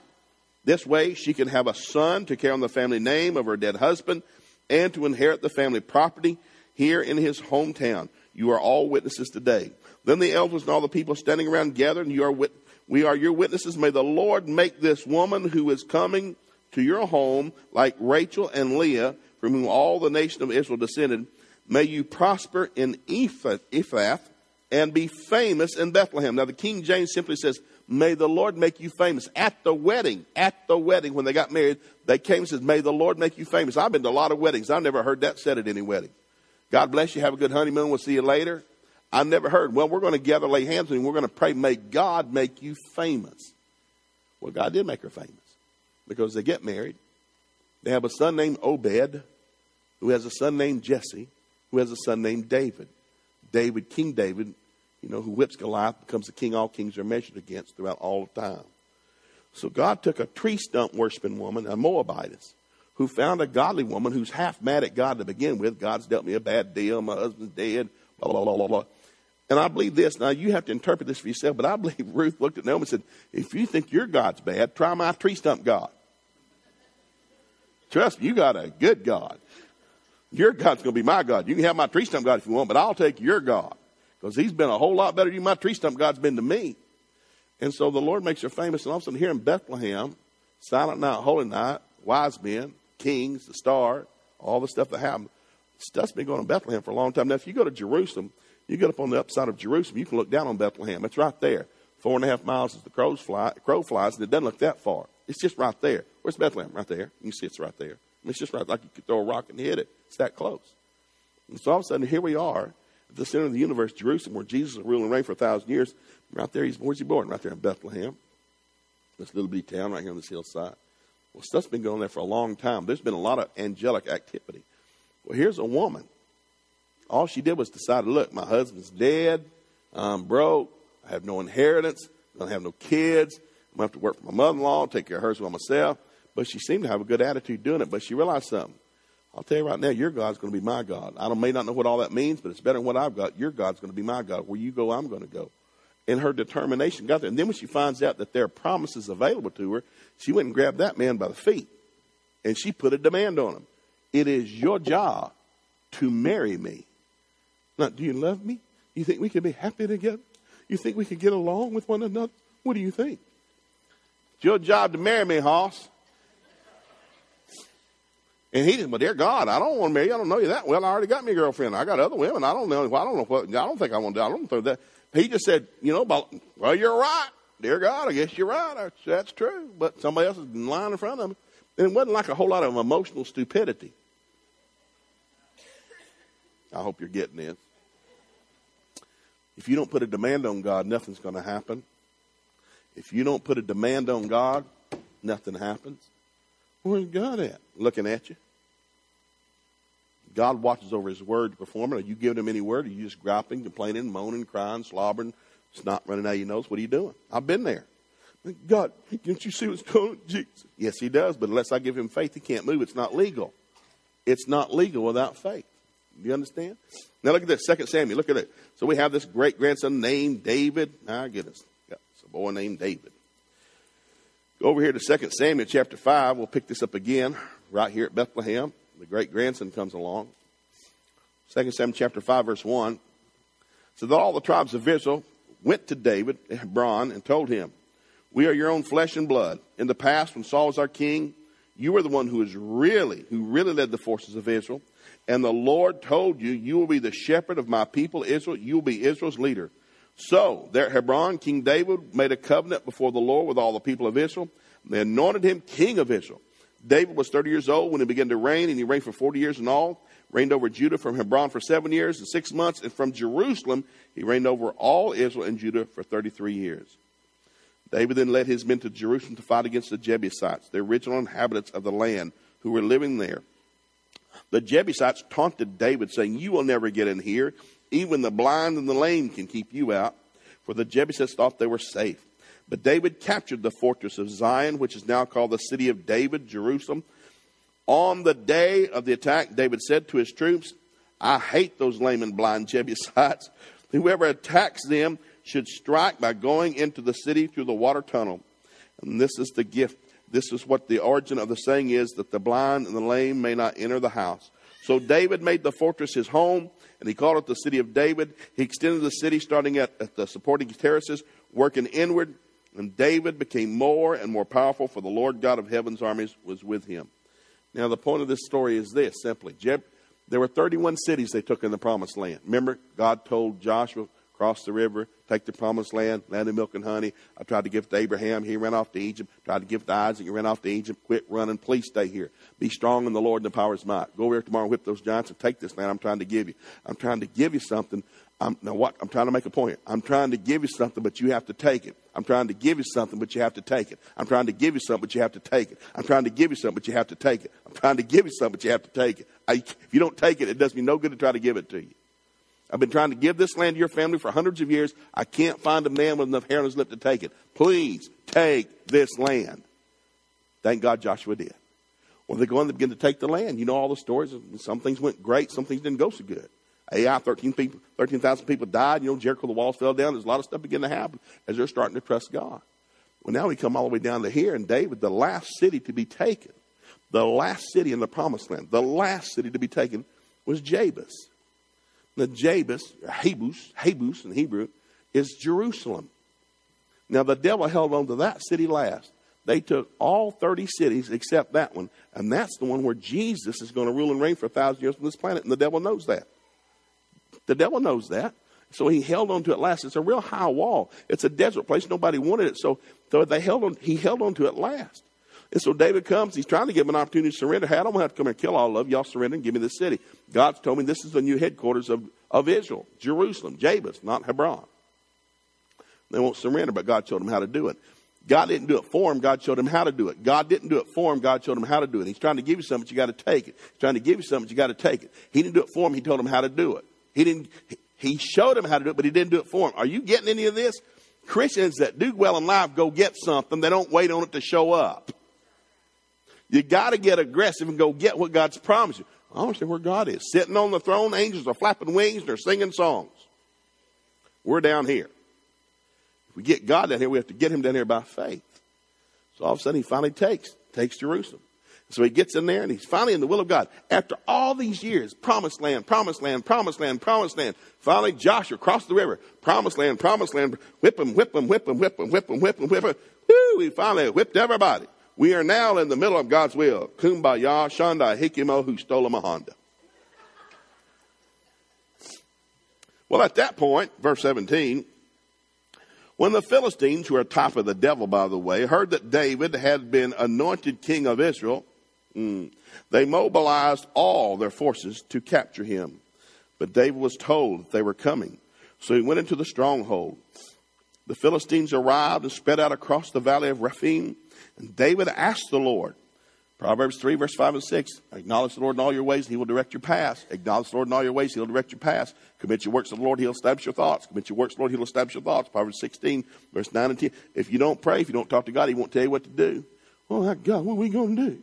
This way she can have a son to carry on the family name of her dead husband and to inherit the family property here in his hometown. You are all witnesses today. Then the elders and all the people standing around gathered, and you are witnesses we are your witnesses. May the Lord make this woman who is coming to your home like Rachel and Leah, from whom all the nation of Israel descended. May you prosper in Ephrath and be famous in Bethlehem. Now, the King James simply says, May the Lord make you famous. At the wedding, at the wedding, when they got married, they came and said, May the Lord make you famous. I've been to a lot of weddings. I've never heard that said at any wedding. God bless you. Have a good honeymoon. We'll see you later. I've never heard, well, we're going to gather, lay hands on you. We're going to pray, may God make you famous. Well, God did make her famous because they get married. They have a son named Obed, who has a son named Jesse, who has a son named David. David, King David, you know, who whips Goliath, becomes the king all kings are measured against throughout all of time. So God took a tree stump worshiping woman, a Moabitess, who found a godly woman who's half mad at God to begin with. God's dealt me a bad deal. My husband's dead. Blah, blah, blah, blah, blah. And I believe this. Now, you have to interpret this for yourself, but I believe Ruth looked at Naomi and said, If you think your God's bad, try my tree stump God. Trust me, you got a good God. Your God's going to be my God. You can have my tree stump God if you want, but I'll take your God because he's been a whole lot better than my tree stump God's been to me. And so the Lord makes her famous. And all of a sudden, here in Bethlehem, Silent Night, Holy Night, wise men, kings, the star, all the stuff that happened. Stuff's been going on Bethlehem for a long time. Now, if you go to Jerusalem, you get up on the upside of Jerusalem, you can look down on Bethlehem. It's right there. Four and a half miles as the crows fly, crow flies, and it doesn't look that far. It's just right there. Where's Bethlehem? Right there. You can see it's right there. It's just right like you could throw a rock and hit it. It's that close. And so all of a sudden, here we are at the center of the universe, Jerusalem, where Jesus will rule and reign for a thousand years. Right there, he's where's he born? Right there in Bethlehem. This little bitty town right here on this hillside. Well, stuff's been going there for a long time. There's been a lot of angelic activity. Well, here's a woman. All she did was decide, look, my husband's dead. I'm broke. I have no inheritance. I don't have no kids. I'm going to have to work for my mother-in-law, take care of hers by myself. But she seemed to have a good attitude doing it. But she realized something. I'll tell you right now, your God's going to be my God. I may not know what all that means, but it's better than what I've got. Your God's going to be my God. Where you go, I'm going to go. And her determination got there. And then when she finds out that there are promises available to her, she went and grabbed that man by the feet and she put a demand on him. It is your job to marry me. Now, do you love me? You think we can be happy together? You think we can get along with one another? What do you think? It's your job to marry me, Hoss. And he said, "But dear God, I don't want to marry you. I don't know you that well. I already got me a girlfriend. I got other women. I don't know. I don't know what. I don't think I want to. I don't know that." He just said, "You know, well, you're right, dear God. I guess you're right. That's, true. But somebody else is lying in front of me, and it wasn't like a whole lot of emotional stupidity. I hope you're getting this. If you don't put a demand on God, nothing's going to happen. If you don't put a demand on God, nothing happens. Where's God at? Looking at you. God watches over His word to perform it. Are you giving Him any word? Are you just griping, complaining, moaning, crying, slobbering, snot running out of your nose? What are you doing? I've been there. God, can't you see what's going on? Jesus. Yes, He does, but unless I give Him faith, He can't move. It's not legal. It's not legal without faith. Do you understand? Now look at this, Second Samuel. Look at it. So we have this great grandson named David. My goodness, got a boy named David. Go over here to Second Samuel chapter five. We'll pick this up again right here at Bethlehem the great grandson comes along. Second Samuel chapter 5, verse 1. So that all the tribes of Israel went to David Hebron and told him, We are your own flesh and blood. In the past, when Saul was our king, you were the one who was really, who really led the forces of Israel. And the Lord told you, You will be the shepherd of my people Israel. You will be Israel's leader. So there at Hebron, King David made a covenant before the Lord with all the people of Israel. They anointed him king of Israel. David was 30 years old when he began to reign, and he reigned for 40 years in all. Reigned over Judah from Hebron for seven years and six months, and from Jerusalem he reigned over all Israel and Judah for 33 years. David then led his men to Jerusalem to fight against the Jebusites, the original inhabitants of the land who were living there. The Jebusites taunted David, saying, You will never get in here. Even the blind and the lame can keep you out. For the Jebusites thought they were safe. But David captured the fortress of Zion, which is now called the city of David, Jerusalem. On the day of the attack, David said to his troops, I hate those lame and blind Jebusites. Whoever attacks them should strike by going into the city through the water tunnel. And this is the gift. This is what the origin of the saying is that the blind and the lame may not enter the house. So David made the fortress his home, and he called it the city of David. He extended the city starting at, at the supporting terraces, working inward and David became more and more powerful, for the Lord God of heaven's armies was with him. Now, the point of this story is this simply Jeb, there were 31 cities they took in the promised land. Remember, God told Joshua, cross the river, take the promised land, land of milk and honey. I tried to give it to Abraham. He ran off to Egypt. Tried to give it to Isaac. He ran off to Egypt. Quit running. Please stay here. Be strong in the Lord and the power of his might. Go over here tomorrow whip those giants and take this land I'm trying to give you. I'm trying to give you something. I'm, now what? I'm trying to make a point. I'm trying to give you something, but you have to take it. I'm trying to give you something, but you have to take it. I'm trying to give you something, but you have to take it. I'm trying to give you something, but you have to take it. I'm trying to give you something, but you have to take it. I, if you don't take it, it does me no good to try to give it to you. I've been trying to give this land to your family for hundreds of years. I can't find a man with enough hair on his lip to take it. Please take this land. Thank God Joshua did. Well, they go in, they begin to take the land. You know all the stories. Some things went great, some things didn't go so good. Ai, 13 people, 13,000 people died. You know, Jericho, the walls fell down. There's a lot of stuff beginning to happen as they're starting to trust God. Well, now we come all the way down to here, and David, the last city to be taken, the last city in the promised land, the last city to be taken was Jebus. The Jebus, or Habus, Habus in Hebrew, is Jerusalem. Now the devil held on to that city last. They took all 30 cities except that one, and that's the one where Jesus is going to rule and reign for a thousand years on this planet, and the devil knows that. The devil knows that. So he held on to it last. It's a real high wall. It's a desert place. Nobody wanted it. So, so they held on, he held on to it last. And so David comes. He's trying to give him an opportunity to surrender. Hey, I don't want to have to come and kill all of. Y'all surrender and give me the city. God's told me this is the new headquarters of, of Israel, Jerusalem, Jebus, not Hebron. They won't surrender, but God showed them how to do it. God didn't do it for him. God showed him how to do it. God didn't do it for him. God showed him how to do it. He's trying to give you something, but you got to take it. He's trying to give you something, but you got to take it. He didn't do it for him. He told him how to do it. He didn't, he showed him how to do it, but he didn't do it for him. Are you getting any of this? Christians that do well in life go get something. They don't wait on it to show up. You got to get aggressive and go get what God's promised you. I don't see where God is. Sitting on the throne, angels are flapping wings and they're singing songs. We're down here. If we get God down here, we have to get him down here by faith. So all of a sudden he finally takes, takes Jerusalem. So he gets in there and he's finally in the will of God. After all these years, promised land, promised land, promised land, promised land. Finally, Joshua crossed the river. Promised land, promised land. Whip him, whip him, whip him, whip him, whip him, whip him, whip him. Woo, he finally whipped everybody. We are now in the middle of God's will. Kumbaya, Shanda, Hikimo, who stole him a Honda. Well, at that point, verse 17, when the Philistines, who are top of the devil, by the way, heard that David had been anointed king of Israel, Mm. They mobilized all their forces to capture him. But David was told that they were coming. So he went into the stronghold. The Philistines arrived and spread out across the valley of Rephaim. And David asked the Lord, Proverbs 3, verse 5 and 6. Acknowledge the Lord in all your ways, and he will direct your paths. Acknowledge the Lord in all your ways, he'll direct your paths. Commit your works to the Lord, he'll establish your thoughts. Commit your works to the Lord, he'll establish your thoughts. Proverbs 16, verse 9 and 10. If you don't pray, if you don't talk to God, he won't tell you what to do. Oh, my God, what are we to do?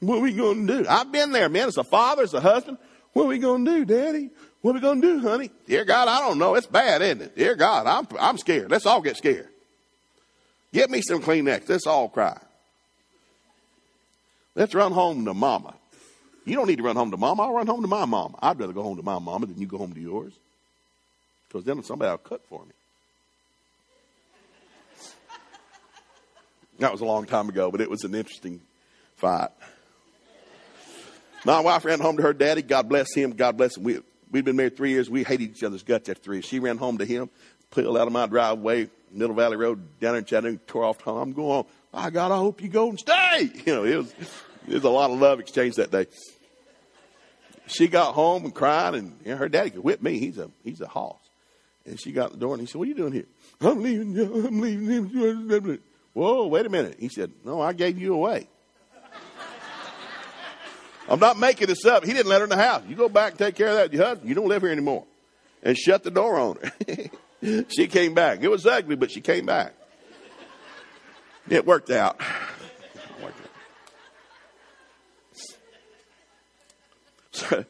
What are we to do? I've been there, man. As a father, as a husband. What are we to do, Daddy? What are we to do, honey? Dear God, I don't know. It's bad, isn't it? Dear God, I'm, I'm scared. Let's all get scared. Get me some Kleenex. Let's all cry. Let's run home to mama. You don't need to run home to mama. I'll run home to my mama. I'd rather go home to my mama than you go home to yours. Because then somebody will cook for me. That was a long time ago, but it was an interesting fight. My wife ran home to her daddy. God bless him. God bless him. We, we'd been married three years. We hated each other's guts after three. years. She ran home to him, pulled out of my driveway, Middle Valley Road, down in Chattanooga, tore off home. I'm going, I God, I hope you go and stay. You know, it was, it was a lot of love exchanged that day. She got home and cried, and her daddy could whip me. He's a, he's a hoss. And she got the door, and he said, what are you doing here? I'm leaving, I'm leaving him. Whoa, wait a minute. He said, No, I gave you away. I'm not making this up. He didn't let her in the house. You go back and take care of that. Your husband, you don't live here anymore. And shut the door on her. she came back. It was ugly, but she came back. It worked out. So,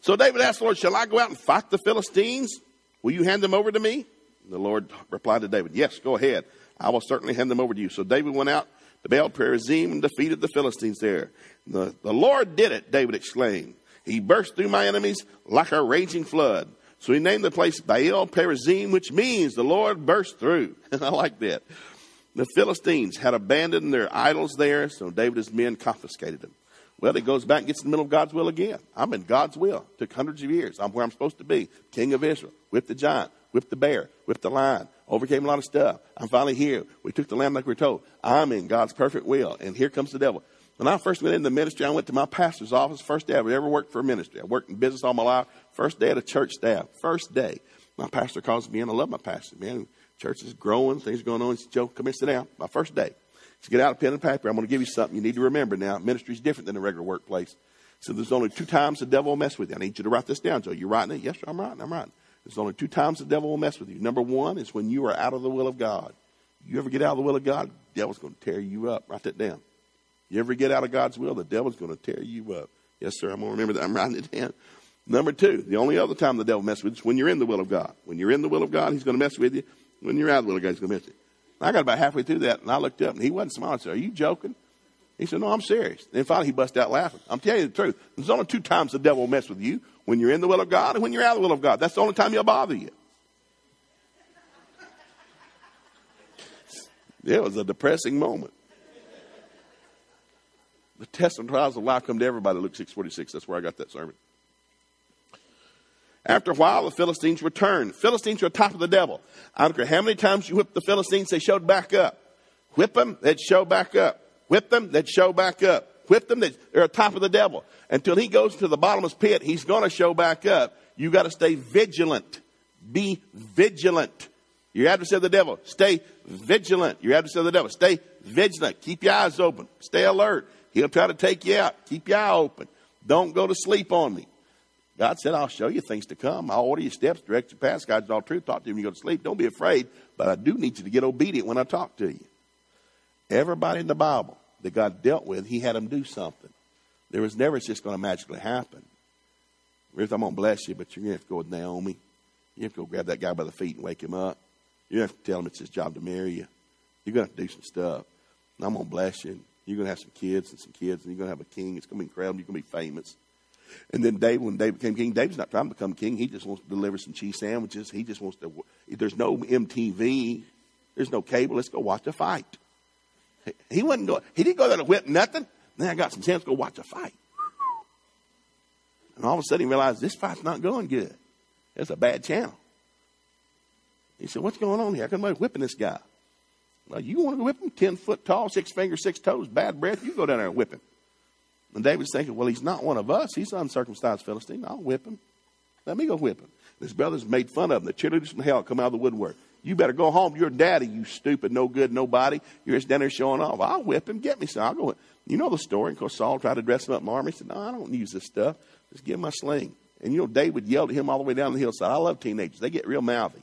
so David asked the Lord, Shall I go out and fight the Philistines? Will you hand them over to me? The Lord replied to David, Yes, go ahead. I will certainly hand them over to you. So David went out to Baal Perazim and defeated the Philistines there. The, the Lord did it, David exclaimed. He burst through my enemies like a raging flood. So he named the place Baal Perazim, which means the Lord burst through. And I like that. The Philistines had abandoned their idols there, so David's men confiscated them. Well, he goes back and gets in the middle of God's will again. I'm in God's will. Took hundreds of years. I'm where I'm supposed to be. King of Israel. With the giant. Whipped the bear, whipped the lion, overcame a lot of stuff. I'm finally here. We took the lamb like we were told. I'm in God's perfect will. And here comes the devil. When I first went into ministry, I went to my pastor's office. First day I've ever worked for a ministry. I worked in business all my life. First day at a church staff. First day. My pastor calls me in. I love my pastor, man. Church is growing. Things are going on. He said, Joe, come in, sit down. My first day. So get out a pen and paper. I'm going to give you something you need to remember now. Ministry is different than a regular workplace. So there's only two times the devil will mess with you. I need you to write this down, Joe. You writing it? Yes, sir, I'm writing. I'm writing. There's only two times the devil will mess with you. Number one is when you are out of the will of God. You ever get out of the will of God, the devil's going to tear you up. Write that down. You ever get out of God's will, the devil's going to tear you up. Yes, sir. I'm going to remember that. I'm writing it down. Number two, the only other time the devil messes with you is when you're in the will of God. When you're in the will of God, he's going to mess with you. When you're out of the will of God, he's going to mess with you. I got about halfway through that, and I looked up, and he wasn't smiling. I said, Are you joking? He said, No, I'm serious. And finally, he busted out laughing. I'm telling you the truth. There's only two times the devil will mess with you when you're in the will of God and when you're out of the will of God. That's the only time he'll bother you. It was a depressing moment. The tests and trials of life come to everybody, Luke 6.46. That's where I got that sermon. After a while, the Philistines returned. Philistines were top of the devil. I don't care how many times you whip the Philistines, they showed back up. Whip them, they'd show back up. Whip them, they'd show back up. Whip them, they're on top of the devil. Until he goes to the bottomless pit, he's going to show back up. You got to stay vigilant. Be vigilant. Your adversary of the devil, stay vigilant. Your adversary of the devil, stay vigilant. Keep your eyes open. Stay alert. He'll try to take you out. Keep your eye open. Don't go to sleep on me. God said, I'll show you things to come. I'll order your steps, direct your paths, guide all truth. Talk to you when you go to sleep. Don't be afraid, but I do need you to get obedient when I talk to you. Everybody in the Bible that God dealt with, he had them do something. There was never just going to magically happen. Ruth, I'm going to bless you, but you're going to have to go with Naomi. You have to go grab that guy by the feet and wake him up. You have to tell him it's his job to marry you. You're going to have to do some stuff. And I'm going to bless you. You're going to have some kids and some kids, and you're going to have a king. It's going to be incredible. You're going to be famous. And then David, when David became king, David's not trying to become king. He just wants to deliver some cheese sandwiches. He just wants to. There's no MTV. There's no cable. Let's go watch a fight. He wasn't going. He didn't go there to whip nothing. Then I got some sense. To go watch a fight. And all of a sudden he realized this fight's not going good. It's a bad channel. He said, "What's going on here? I whipping this guy?" Well, you want to whip him? Ten foot tall, six fingers, six toes, bad breath. You go down there and whip him. And David's thinking, well, he's not one of us. He's uncircumcised Philistine. I'll whip him. Let me go whip him. And his brothers made fun of him. The cheerleaders from hell come out of the woodwork. You better go home. You're daddy, you stupid, no good, nobody. You're just down there showing off. I'll whip him. Get me some. I'll go. You know the story. Of course, Saul tried to dress him up in armor. He said, no, I don't use this stuff. Just give him my sling. And you know, David yelled at him all the way down the hillside. I love teenagers. They get real mouthy.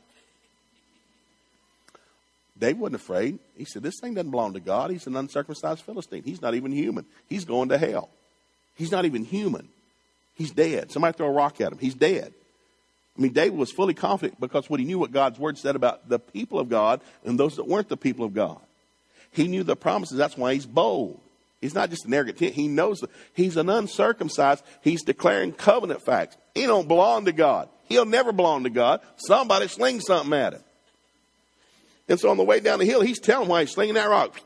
David wasn't afraid. He said, This thing doesn't belong to God. He's an uncircumcised Philistine. He's not even human. He's going to hell. He's not even human. He's dead. Somebody throw a rock at him. He's dead. I mean, David was fully confident because what he knew what God's word said about the people of God and those that weren't the people of God. He knew the promises. That's why he's bold. He's not just an arrogant. He knows he's an uncircumcised. He's declaring covenant facts. He don't belong to God. He'll never belong to God. Somebody sling something at him. And so on the way down the hill, he's telling why he's slinging that rock.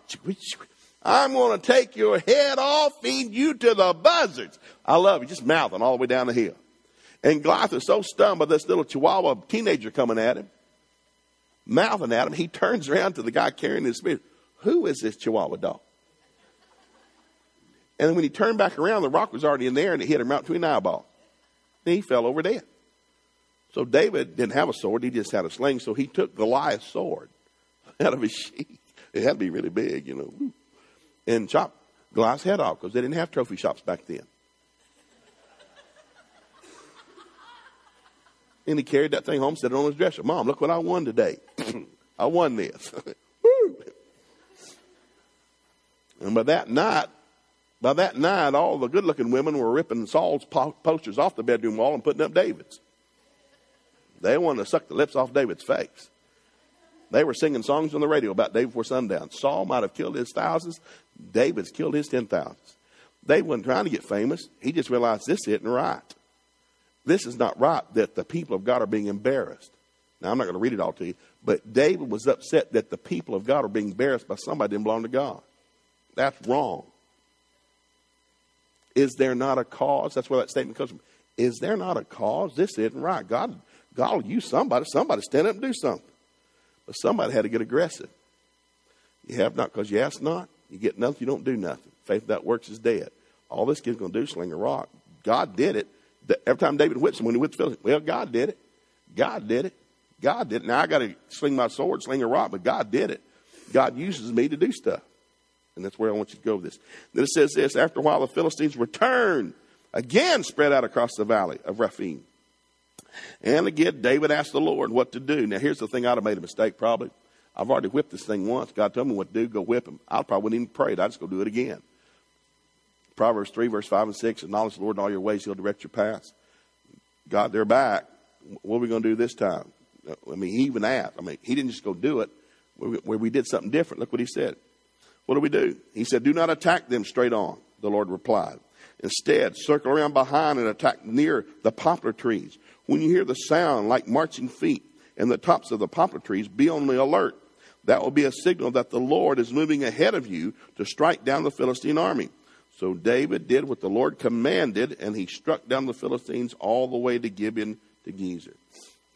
I'm going to take your head off, feed you to the buzzards. I love you, just mouthing all the way down the hill. And Goliath is so stunned by this little chihuahua teenager coming at him, mouthing at him, he turns around to the guy carrying his spear. Who is this chihuahua dog? And when he turned back around, the rock was already in there and it hit him right between the eyeball. And he fell over dead. So David didn't have a sword, he just had a sling, so he took Goliath's sword out of his sheath. It had to be really big, you know. And chopped Goliath's head off because they didn't have trophy shops back then. And he carried that thing home, set it on his dresser. Mom, look what I won today. I won this. and by that night, by that night, all the good looking women were ripping Saul's po- posters off the bedroom wall and putting up David's. They wanted to suck the lips off David's face. They were singing songs on the radio about David before sundown. Saul might have killed his thousands. David's killed his ten thousands. They wasn't trying to get famous. He just realized this isn't right. This is not right that the people of God are being embarrassed. Now, I'm not going to read it all to you, but David was upset that the people of God are being embarrassed by somebody that didn't belong to God. That's wrong. Is there not a cause? That's where that statement comes from. Is there not a cause? This isn't right. God God will use somebody. Somebody stand up and do something. But somebody had to get aggressive. You have not because you ask not. You get nothing, you don't do nothing. Faith that works is dead. All this kid's going to do is sling a rock. God did it. Every time David whipped someone, he whipped Philistine. Well, God did it. God did it. God did it. Now I got to sling my sword, sling a rock, but God did it. God uses me to do stuff. And that's where I want you to go with this. Then it says this After a while, the Philistines returned, again spread out across the valley of Rephaim. And again, David asked the Lord what to do. Now, here's the thing I'd have made a mistake probably. I've already whipped this thing once. God told me what to do. Go whip him. I probably wouldn't even pray. I'd just go do it again. Proverbs 3, verse 5 and 6 Acknowledge the Lord in all your ways, He'll direct your paths. God, they're back. What are we going to do this time? I mean, he even asked. I mean, he didn't just go do it where we did something different. Look what he said. What do we do? He said, Do not attack them straight on, the Lord replied. Instead, circle around behind and attack near the poplar trees. When you hear the sound like marching feet in the tops of the poplar trees, be on the alert. That will be a signal that the Lord is moving ahead of you to strike down the Philistine army. So David did what the Lord commanded, and he struck down the Philistines all the way to Gibeon to Gezer.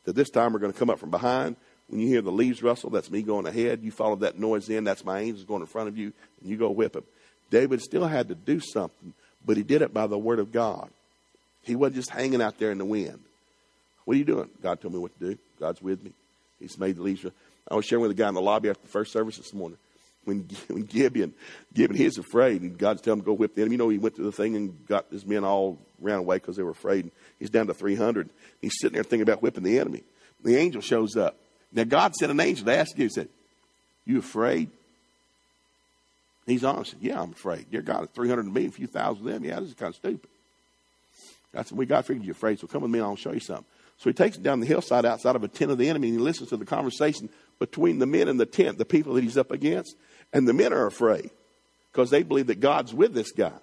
So this time we're going to come up from behind. When you hear the leaves rustle, that's me going ahead. You follow that noise in, that's my angels going in front of you, and you go whip him. David still had to do something, but he did it by the word of God. He wasn't just hanging out there in the wind. What are you doing? God told me what to do. God's with me. He's made the leaves. I was sharing with a guy in the lobby after the first service this morning when, when Gideon, Gideon, he's afraid, and God's telling him to go whip the enemy. You know, he went to the thing and got his men all ran away because they were afraid. He's down to 300. He's sitting there thinking about whipping the enemy. The angel shows up. Now, God sent an angel to ask you, he said, You afraid? He's honest. Yeah, I'm afraid. Dear God, 300 of me, a few thousand of them. Yeah, this is kind of stupid. I said, We God figured you're afraid, so come with me I'll show you something. So he takes him down the hillside outside of a tent of the enemy and he listens to the conversation between the men in the tent, the people that he's up against. And the men are afraid because they believe that God's with this guy.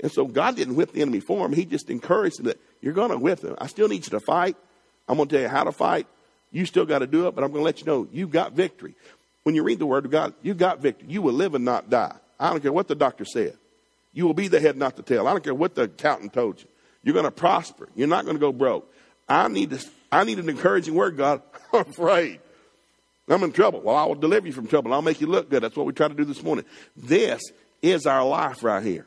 And so God didn't whip the enemy for him. He just encouraged him that you're going to whip him. I still need you to fight. I'm going to tell you how to fight. You still got to do it, but I'm going to let you know you've got victory. When you read the word of God, you've got victory. You will live and not die. I don't care what the doctor said. You will be the head, not the tail. I don't care what the accountant told you. You're going to prosper. You're not going to go broke. I need to, I need an encouraging word, God. I'm afraid. I'm in trouble. Well, I will deliver you from trouble. I'll make you look good. That's what we try to do this morning. This is our life right here.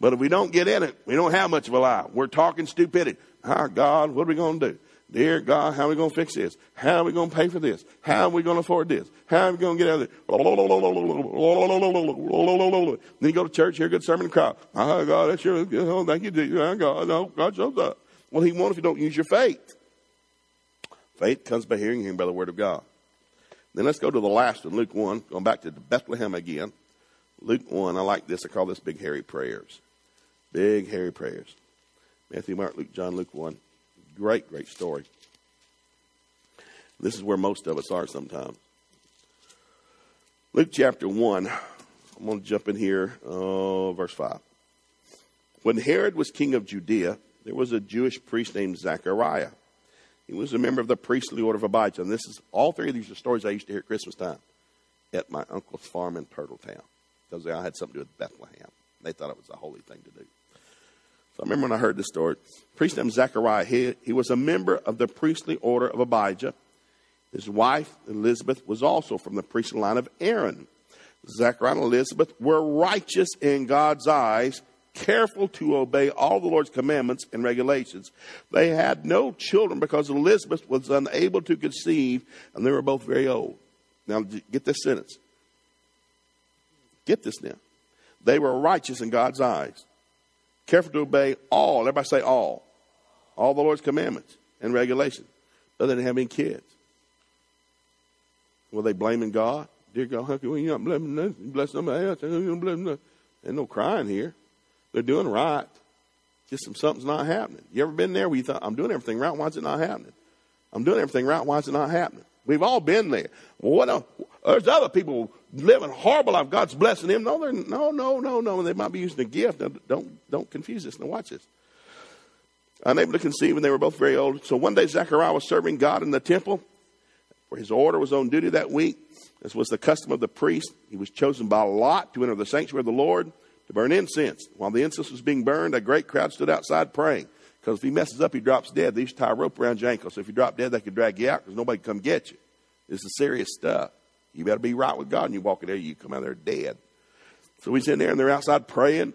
But if we don't get in it, we don't have much of a life. We're talking stupidity. Our God, what are we going to do? Dear God, how are we going to fix this? How are we going to pay for this? How are we going to afford this? How are we going to get out of this? Then you go to church, hear a good sermon, and cry, Oh, God, that's your, oh, thank you, Jesus. Ah, God, no, God shows up. Well, he won't if you don't use your faith. Faith comes by hearing, hearing by the word of God. Then let's go to the last one, Luke 1, going back to Bethlehem again. Luke 1, I like this. I call this big hairy prayers. Big hairy prayers. Matthew, Mark, Luke, John, Luke 1. Great, great story. This is where most of us are sometimes. Luke chapter 1. I'm going to jump in here, uh, verse 5. When Herod was king of Judea, there was a Jewish priest named Zachariah he was a member of the priestly order of Abijah. And this is all three of these are stories I used to hear at Christmas time at my uncle's farm in Turtletown because all had something to do with Bethlehem. They thought it was a holy thing to do. So I remember when I heard this story. Priest named Zechariah, he, he was a member of the priestly order of Abijah. His wife, Elizabeth, was also from the priestly line of Aaron. Zechariah and Elizabeth were righteous in God's eyes careful to obey all the Lord's commandments and regulations. They had no children because Elizabeth was unable to conceive, and they were both very old. Now, get this sentence. Get this now. They were righteous in God's eyes, careful to obey all, everybody say all, all the Lord's commandments and regulations, but they didn't have any kids. Were they blaming God? Dear God, how we not bless, bless somebody else? There's no crying here. They're doing right. Just some, something's not happening. You ever been there where you thought, I'm doing everything right, why is it not happening? I'm doing everything right, why is it not happening? We've all been there. What? There's other people living horrible life. God's blessing them. No, they're, no, no, no, no. They might be using a gift. don't, don't confuse this. Now watch this. Unable to conceive, and they were both very old. So one day Zechariah was serving God in the temple, where his order was on duty that week. This was the custom of the priest. He was chosen by lot to enter the sanctuary of the Lord to burn incense. While the incense was being burned, a great crowd stood outside praying. Because if he messes up, he drops dead. They used to tie a rope around your ankle. So if you drop dead, they could drag you out because nobody can come get you. This is serious stuff. You better be right with God and you walk in there, you come out there dead. So he's in there and they're outside praying.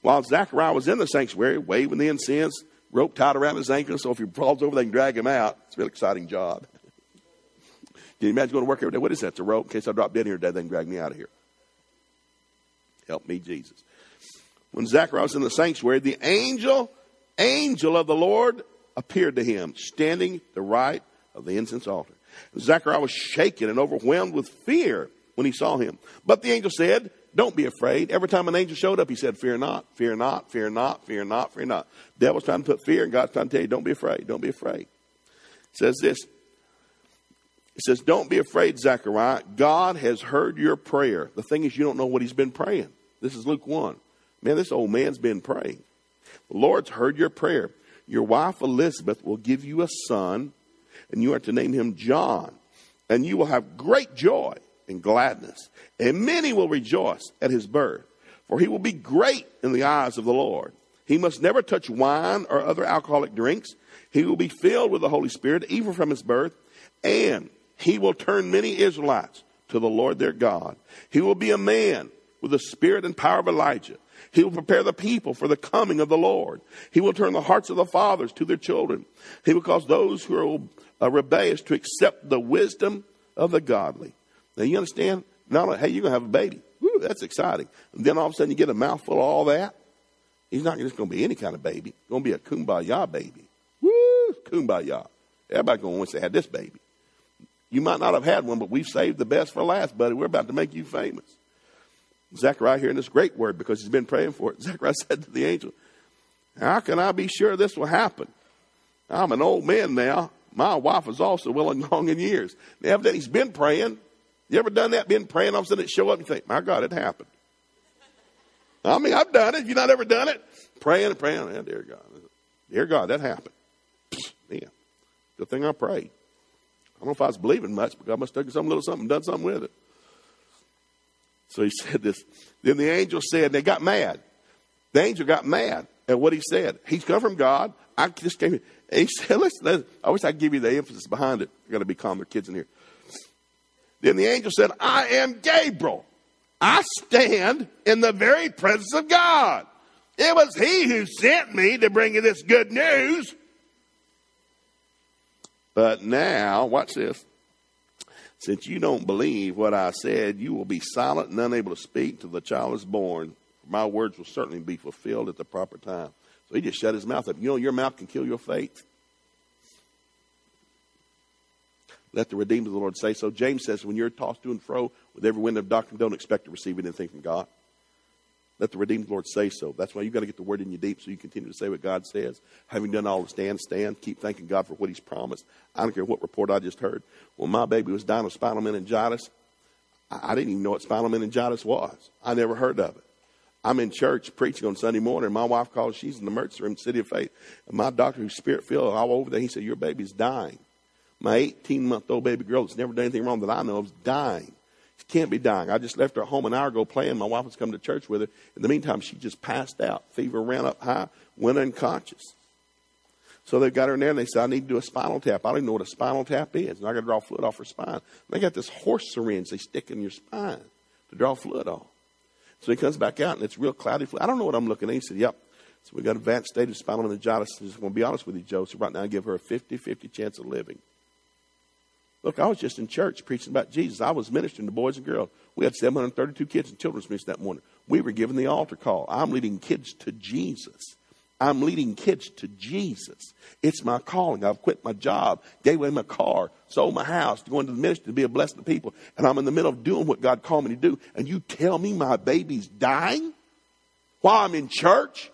While Zachariah was in the sanctuary, waving the incense, rope tied around his ankle, so if he falls over, they can drag him out. It's a real exciting job. Can you imagine going to work every day? What is that? It's a rope in case I drop dead here today, they can drag me out of here. Help me, Jesus. When Zechariah was in the sanctuary, the angel, angel of the Lord appeared to him, standing the right of the incense altar. Zechariah was shaken and overwhelmed with fear when he saw him. But the angel said, Don't be afraid. Every time an angel showed up, he said, Fear not, fear not, fear not, fear not, fear not. Devil's trying to put fear, and God's trying to tell you, Don't be afraid, don't be afraid. It says this. It says, Don't be afraid, Zechariah. God has heard your prayer. The thing is, you don't know what he's been praying. This is Luke 1. Man, this old man's been praying. The Lord's heard your prayer. Your wife Elizabeth will give you a son and you are to name him John. And you will have great joy and gladness, and many will rejoice at his birth, for he will be great in the eyes of the Lord. He must never touch wine or other alcoholic drinks. He will be filled with the Holy Spirit even from his birth, and he will turn many Israelites to the Lord their God. He will be a man with the spirit and power of Elijah. He will prepare the people for the coming of the Lord. He will turn the hearts of the fathers to their children. He will cause those who are uh, rebellious to accept the wisdom of the godly. Now you understand? Not only, hey, you're gonna have a baby. Woo, that's exciting. And then all of a sudden you get a mouthful of all that. He's not just gonna be any kind of baby. It's gonna be a kumbaya baby. Woo, kumbaya. Everybody gonna wish they had this baby. You might not have had one, but we've saved the best for last, buddy. We're about to make you famous. Zechariah hearing this great word because he's been praying for it. Zechariah said to the angel, How can I be sure this will happen? I'm an old man now. My wife is also well and long in years. Now, evidently, he's been praying. You ever done that? Been praying, all of a sudden it show up and you think, my God, it happened. I mean, I've done it. You not ever done it? Praying and praying. Yeah, dear God. Dear God, that happened. Yeah. Good thing I prayed. I don't know if I was believing much, but God must have taken some little something, done something with it. So he said this. Then the angel said, they got mad. The angel got mad at what he said. He's come from God. I just came. He said, listen, listen, I wish I could give you the emphasis behind it. I got to be calm. There kids in here. Then the angel said, I am Gabriel. I stand in the very presence of God. It was he who sent me to bring you this good news. But now, watch this. Since you don't believe what I said, you will be silent and unable to speak till the child is born. My words will certainly be fulfilled at the proper time. So he just shut his mouth up. You know, your mouth can kill your faith. Let the redeemed of the Lord say so. James says, when you're tossed to and fro with every wind of doctrine, don't expect to receive anything from God. Let the redeemed Lord say so. That's why you've got to get the word in you deep so you continue to say what God says. Having done all to stand, stand. Keep thanking God for what He's promised. I don't care what report I just heard. When my baby was dying of spinal meningitis, I didn't even know what spinal meningitis was. I never heard of it. I'm in church preaching on Sunday morning, my wife calls. She's in the emergency room, City of Faith. And my doctor, who's spirit filled, all over there, he said, Your baby's dying. My 18 month old baby girl that's never done anything wrong that I know of is dying. Can't be dying. I just left her home an hour ago playing. My wife was coming to church with her. In the meantime, she just passed out. Fever ran up high, went unconscious. So they got her in there and they said, I need to do a spinal tap. I don't even know what a spinal tap is. And I got to draw fluid off her spine. And they got this horse syringe they stick in your spine to draw fluid off. So he comes back out and it's real cloudy. Fluid. I don't know what I'm looking at. He said, Yep. So we got advanced stage of spinal meningitis. I just want to be honest with you, Joe. So right now I give her a 50 50 chance of living. Look, I was just in church preaching about Jesus. I was ministering to boys and girls. We had 732 kids in children's ministry that morning. We were given the altar call. I'm leading kids to Jesus. I'm leading kids to Jesus. It's my calling. I've quit my job, gave away my car, sold my house to go into the ministry to be a blessing to people. And I'm in the middle of doing what God called me to do. And you tell me my baby's dying while I'm in church,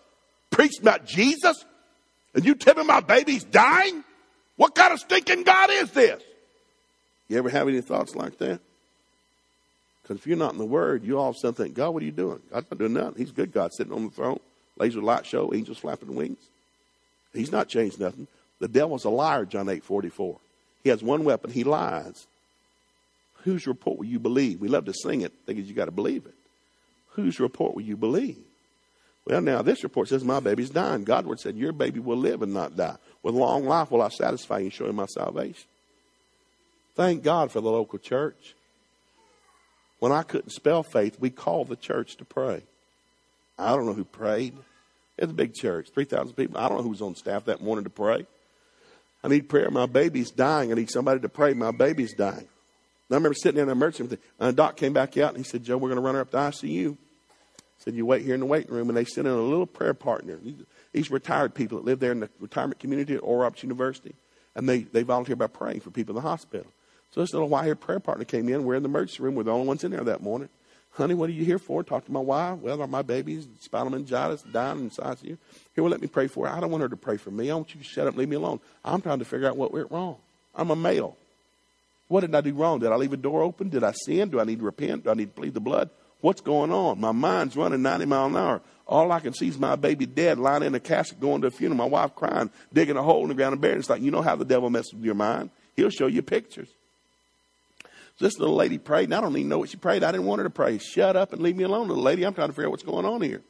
preaching about Jesus? And you tell me my baby's dying? What kind of stinking God is this? You ever have any thoughts like that? Because if you're not in the Word, you all of a sudden think, God, what are you doing? God's not doing nothing. He's good God sitting on the throne laser light show, angels flapping wings. He's not changed nothing. The devil's a liar, John 8 44. He has one weapon, he lies. Whose report will you believe? We love to sing it, thinking you got to believe it. Whose report will you believe? Well, now this report says my baby's dying. God's word said your baby will live and not die. With long life will I satisfy you and show you my salvation. Thank God for the local church. When I couldn't spell faith, we called the church to pray. I don't know who prayed. It's a big church, 3,000 people. I don't know who was on staff that morning to pray. I need prayer. My baby's dying. I need somebody to pray. My baby's dying. And I remember sitting in an emergency room, and the doc came back out and he said, Joe, we're going to run her up to ICU. said, You wait here in the waiting room. And they sent in a little prayer partner. These retired people that live there in the retirement community at Roberts University. And they, they volunteer by praying for people in the hospital. So this little white haired prayer partner came in. We're in the emergency room. We're the only ones in there that morning. Honey, what are you here for? Talk to my wife. Well, are my baby's spinal meningitis, dying inside of you. Here, well, let me pray for her. I don't want her to pray for me. I want you to shut up and leave me alone. I'm trying to figure out what went wrong. I'm a male. What did I do wrong? Did I leave a door open? Did I sin? Do I need to repent? Do I need to plead the blood? What's going on? My mind's running 90 miles an hour. All I can see is my baby dead, lying in a casket, going to a funeral. My wife crying, digging a hole in the ground and burying. It's like, you know how the devil messes with your mind. He'll show you pictures. This little lady prayed, and I don't even know what she prayed. I didn't want her to pray. Shut up and leave me alone, little lady. I'm trying to figure out what's going on here.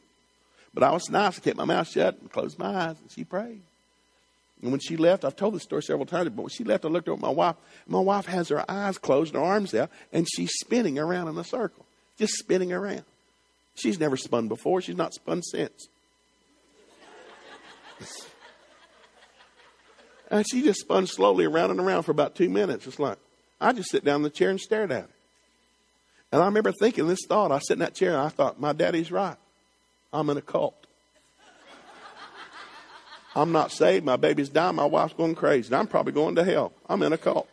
But I was nice. I kept my mouth shut and closed my eyes, and she prayed. And when she left, I've told this story several times, but when she left, I looked over at my wife. My wife has her eyes closed and her arms out, and she's spinning around in a circle, just spinning around. She's never spun before. She's not spun since. and she just spun slowly around and around for about two minutes. It's like, I just sit down in the chair and stared at her. And I remember thinking this thought. I sat in that chair and I thought, my daddy's right. I'm in a cult. I'm not saved. My baby's dying. My wife's going crazy. And I'm probably going to hell. I'm in a cult.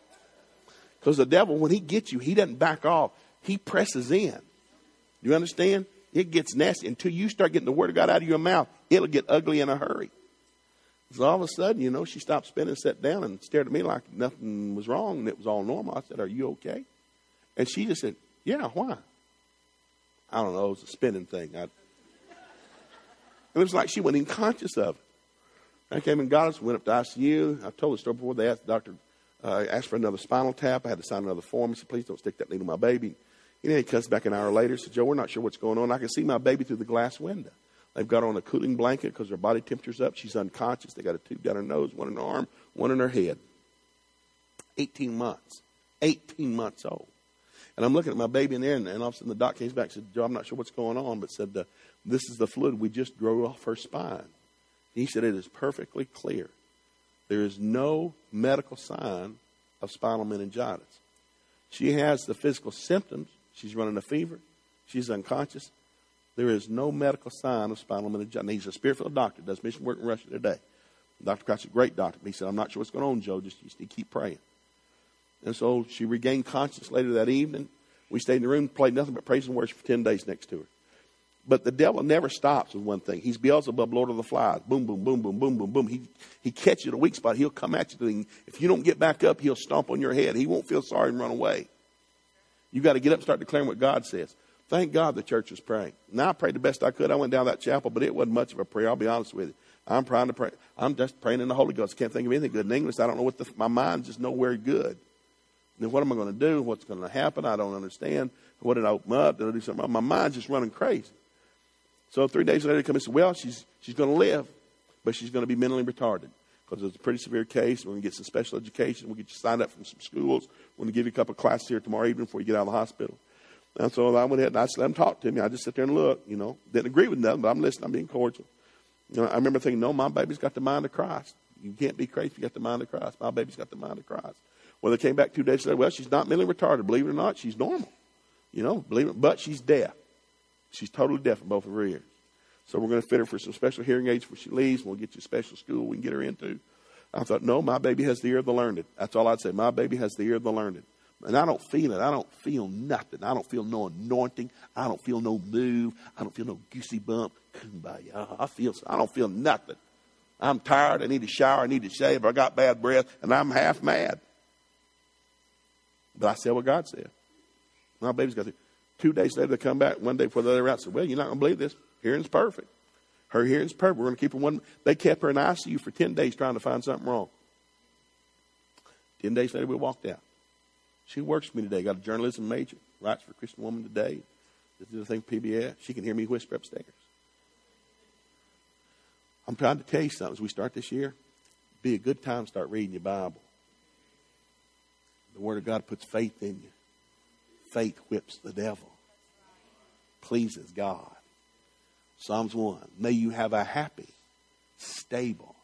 Because the devil, when he gets you, he doesn't back off. He presses in. You understand? It gets nasty. Until you start getting the word of God out of your mouth, it'll get ugly in a hurry. So all of a sudden, you know, she stopped spinning, sat down, and stared at me like nothing was wrong and it was all normal. I said, Are you okay? And she just said, Yeah, why? I don't know, it was a spinning thing. I, it was like she wasn't even conscious of it. I came and got us, went up to ICU. I told the story before. They asked the doctor, uh, asked for another spinal tap. I had to sign another form. He said, Please don't stick that needle in my baby. And then he comes back an hour later. Said, Joe, we're not sure what's going on. I can see my baby through the glass window. They've got on a cooling blanket because her body temperature's up. She's unconscious. They got a tube down her nose, one in her arm, one in her head. 18 months. 18 months old. And I'm looking at my baby in there, and, and all of a sudden the doc came back and said, Joe, I'm not sure what's going on, but said, This is the fluid we just drew off her spine. He said, It is perfectly clear. There is no medical sign of spinal meningitis. She has the physical symptoms. She's running a fever. She's unconscious. There is no medical sign of spinal meningitis. He's a spirit-filled doctor, does mission work in Russia today. Dr. Is a great doctor. He said, I'm not sure what's going on, Joe. Just, just keep praying. And so she regained consciousness later that evening. We stayed in the room, played nothing but praise and worship for 10 days next to her. But the devil never stops with one thing. He's Beelzebub, Lord of the Flies. Boom, boom, boom, boom, boom, boom, boom. He, he catches you at a weak spot. He'll come at you. If you don't get back up, he'll stomp on your head. He won't feel sorry and run away. You've got to get up and start declaring what God says. Thank God the church was praying. Now I prayed the best I could. I went down that chapel, but it wasn't much of a prayer. I'll be honest with you. I'm trying to pray. I'm just praying in the Holy Ghost. Can't think of anything good in English. I don't know what the, my mind's just nowhere good. Then what am I going to do? What's going to happen? I don't understand. What did I open up? Did I do something? My mind's just running crazy. So three days later, they come and say, well, she's, she's going to live, but she's going to be mentally retarded because it's a pretty severe case. We're going to get some special education. We'll get you signed up from some schools. We're going to give you a couple of classes here tomorrow evening before you get out of the hospital. And so I went ahead and I just let him talk to me. I just sit there and look, you know. Didn't agree with nothing, but I'm listening. I'm being cordial. You know, I remember thinking, no, my baby's got the mind of Christ. You can't be crazy if you got the mind of Christ. My baby's got the mind of Christ. Well, they came back two days later. Well, she's not mentally retarded. Believe it or not, she's normal. You know, believe it, but she's deaf. She's totally deaf in both of her ears. So we're going to fit her for some special hearing aids before she leaves. We'll get you a special school we can get her into. I thought, no, my baby has the ear of the learned. That's all I'd say. My baby has the ear of the learned. And I don't feel it. I don't feel nothing. I don't feel no anointing. I don't feel no move. I don't feel no goosey bump. Kumbaya. I feel. I don't feel nothing. I'm tired. I need to shower. I need to shave. I got bad breath, and I'm half mad. But I said what God said. My baby's got to. Two days later, they come back. One day before the other out, said, "Well, you're not going to believe this. Hearing's perfect. Her hearing's perfect. We're going to keep her one." They kept her in ICU for ten days trying to find something wrong. Ten days later, we walked out. She works for me today. Got a journalism major. Writes for Christian Woman Today. This is the thing PBS. She can hear me whisper upstairs. I'm trying to tell you something as we start this year. Be a good time to start reading your Bible. The Word of God puts faith in you. Faith whips the devil, pleases God. Psalms 1 May you have a happy, stable,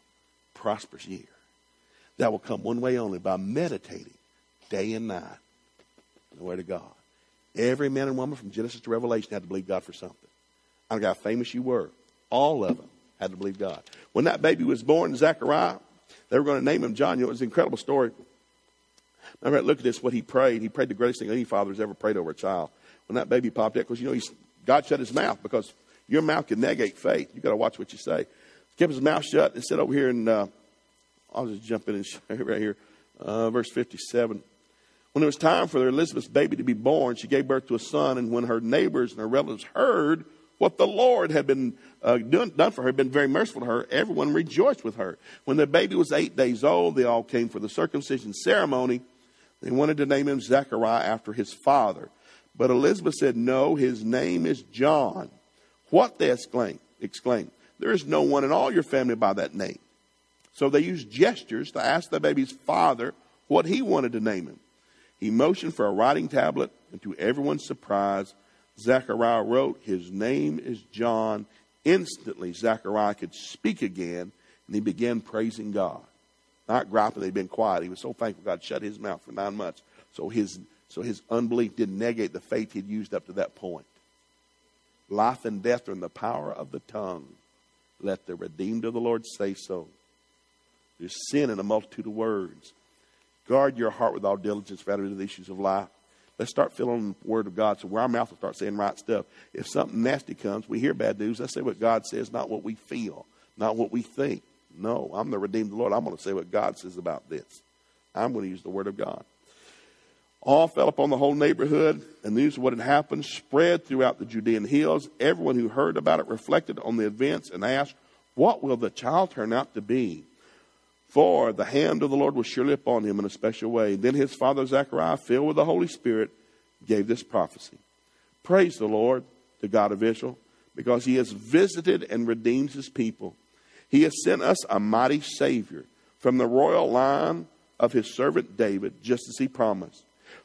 prosperous year that will come one way only by meditating day and night the Word of God. Every man and woman from Genesis to Revelation had to believe God for something. I don't know how famous you were. All of them had to believe God. When that baby was born, Zechariah, they were going to name him John. You know, it was an incredible story. Remember, look at this, what he prayed. He prayed the greatest thing any father has ever prayed over a child. When that baby popped out, because, you know, he's, God shut his mouth because your mouth can negate faith. You've got to watch what you say. Kept his mouth shut and said over here, and uh, I'll just jump in and show you right here, uh, verse 57. When it was time for Elizabeth's baby to be born, she gave birth to a son, and when her neighbors and her relatives heard what the Lord had been uh, done, done for her, been very merciful to her, everyone rejoiced with her. When the baby was eight days old, they all came for the circumcision ceremony. They wanted to name him Zechariah after his father. But Elizabeth said, No, his name is John. What? They exclaimed. exclaimed. There is no one in all your family by that name. So they used gestures to ask the baby's father what he wanted to name him. He motioned for a writing tablet, and to everyone's surprise, Zechariah wrote, His name is John. Instantly, Zechariah could speak again, and he began praising God. Not griping, they'd been quiet. He was so thankful God shut his mouth for nine months. So his, so his unbelief didn't negate the faith he'd used up to that point. Life and death are in the power of the tongue. Let the redeemed of the Lord say so. There's sin in a multitude of words. Guard your heart with all diligence rather than the issues of life. Let's start filling the Word of God so where our mouth will start saying right stuff. If something nasty comes, we hear bad news. Let's say what God says, not what we feel, not what we think. No, I'm the redeemed Lord. I'm going to say what God says about this. I'm going to use the Word of God. All fell upon the whole neighborhood, and news of what had happened spread throughout the Judean hills. Everyone who heard about it reflected on the events and asked, What will the child turn out to be? For the hand of the Lord was surely upon him in a special way. Then his father Zechariah, filled with the Holy Spirit, gave this prophecy Praise the Lord, the God of Israel, because he has visited and redeemed his people. He has sent us a mighty Savior from the royal line of his servant David, just as he promised,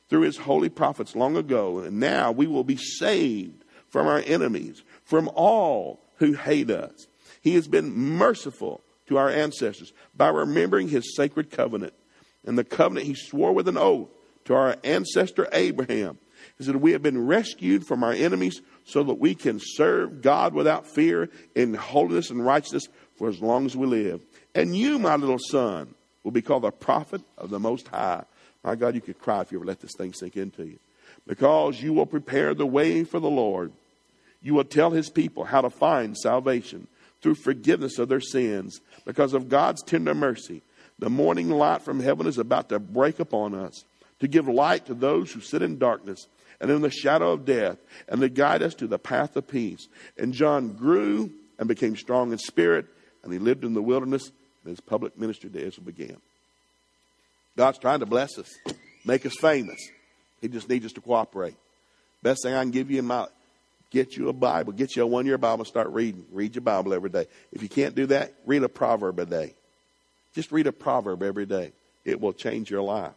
through his holy prophets long ago. And now we will be saved from our enemies, from all who hate us. He has been merciful to our ancestors by remembering his sacred covenant and the covenant he swore with an oath to our ancestor Abraham. Is that we have been rescued from our enemies so that we can serve God without fear in holiness and righteousness for as long as we live. And you, my little son, will be called the prophet of the Most High. My God, you could cry if you ever let this thing sink into you. Because you will prepare the way for the Lord. You will tell his people how to find salvation through forgiveness of their sins because of God's tender mercy. The morning light from heaven is about to break upon us to give light to those who sit in darkness and in the shadow of death and to guide us to the path of peace. And John grew and became strong in spirit and he lived in the wilderness and his public ministry to Israel began. God's trying to bless us, make us famous. He just needs us to cooperate. Best thing I can give you in my Get you a Bible. Get you a one year Bible. Start reading. Read your Bible every day. If you can't do that, read a proverb a day. Just read a proverb every day. It will change your life.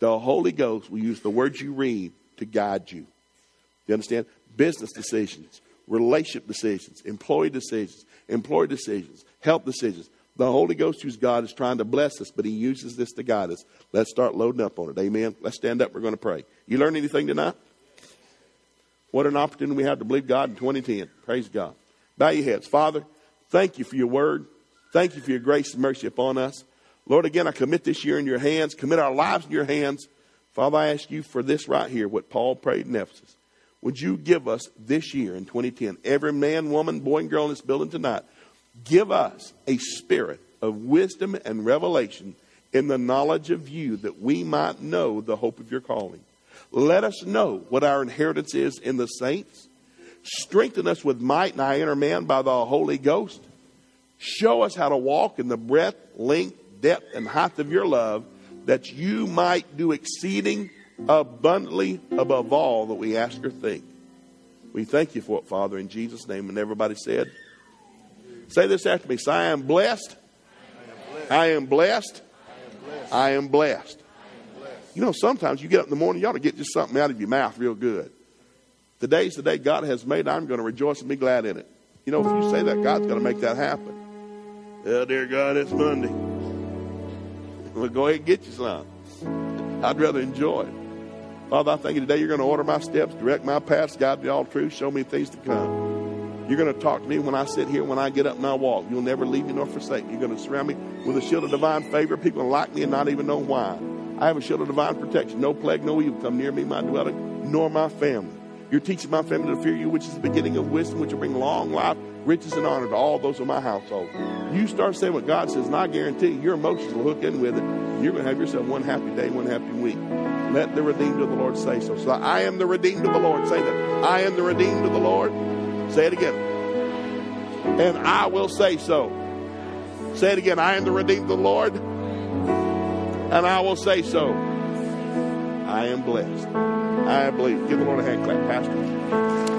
The Holy Ghost will use the words you read to guide you. You understand? Business decisions, relationship decisions, employee decisions, employee decisions, health decisions. The Holy Ghost, who's God, is trying to bless us, but He uses this to guide us. Let's start loading up on it. Amen. Let's stand up. We're going to pray. You learn anything tonight? What an opportunity we have to believe God in 2010. Praise God. Bow your heads. Father, thank you for your word. Thank you for your grace and mercy upon us. Lord, again, I commit this year in your hands, commit our lives in your hands. Father, I ask you for this right here, what Paul prayed in Ephesus. Would you give us this year in 2010, every man, woman, boy, and girl in this building tonight, give us a spirit of wisdom and revelation in the knowledge of you that we might know the hope of your calling. Let us know what our inheritance is in the saints. Strengthen us with might in our inner man by the Holy Ghost. Show us how to walk in the breadth, length, depth, and height of your love, that you might do exceeding abundantly above all that we ask or think. We thank you for it, Father, in Jesus' name. And everybody said, Say this after me. Say, I am blessed. I am blessed. I am blessed. You know, sometimes you get up in the morning, you ought to get just something out of your mouth real good. Today's the day God has made. I'm going to rejoice and be glad in it. You know, if you say that, God's going to make that happen. Oh, dear God, it's Monday. Well, go ahead and get you some. I'd rather enjoy it. Father, I thank you today you're going to order my steps, direct my paths, guide me all truth, show me things to come. You're going to talk to me when I sit here, when I get up and I walk. You'll never leave me nor forsake me. You're going to surround me with a shield of divine favor. People like me and not even know why. I have a shield of divine protection. No plague, no evil come near me, my dwelling, nor my family. You're teaching my family to fear you, which is the beginning of wisdom, which will bring long life, riches, and honor to all those of my household. You start saying what God says, and I guarantee you, your emotions will hook in with it. You're going to have yourself one happy day, one happy week. Let the redeemed of the Lord say so. So I am the redeemed of the Lord. Say that. I am the redeemed of the Lord. Say it again. And I will say so. Say it again. I am the redeemed of the Lord. And I will say so. I am blessed. I believe. Give the Lord a hand clap, Pastor.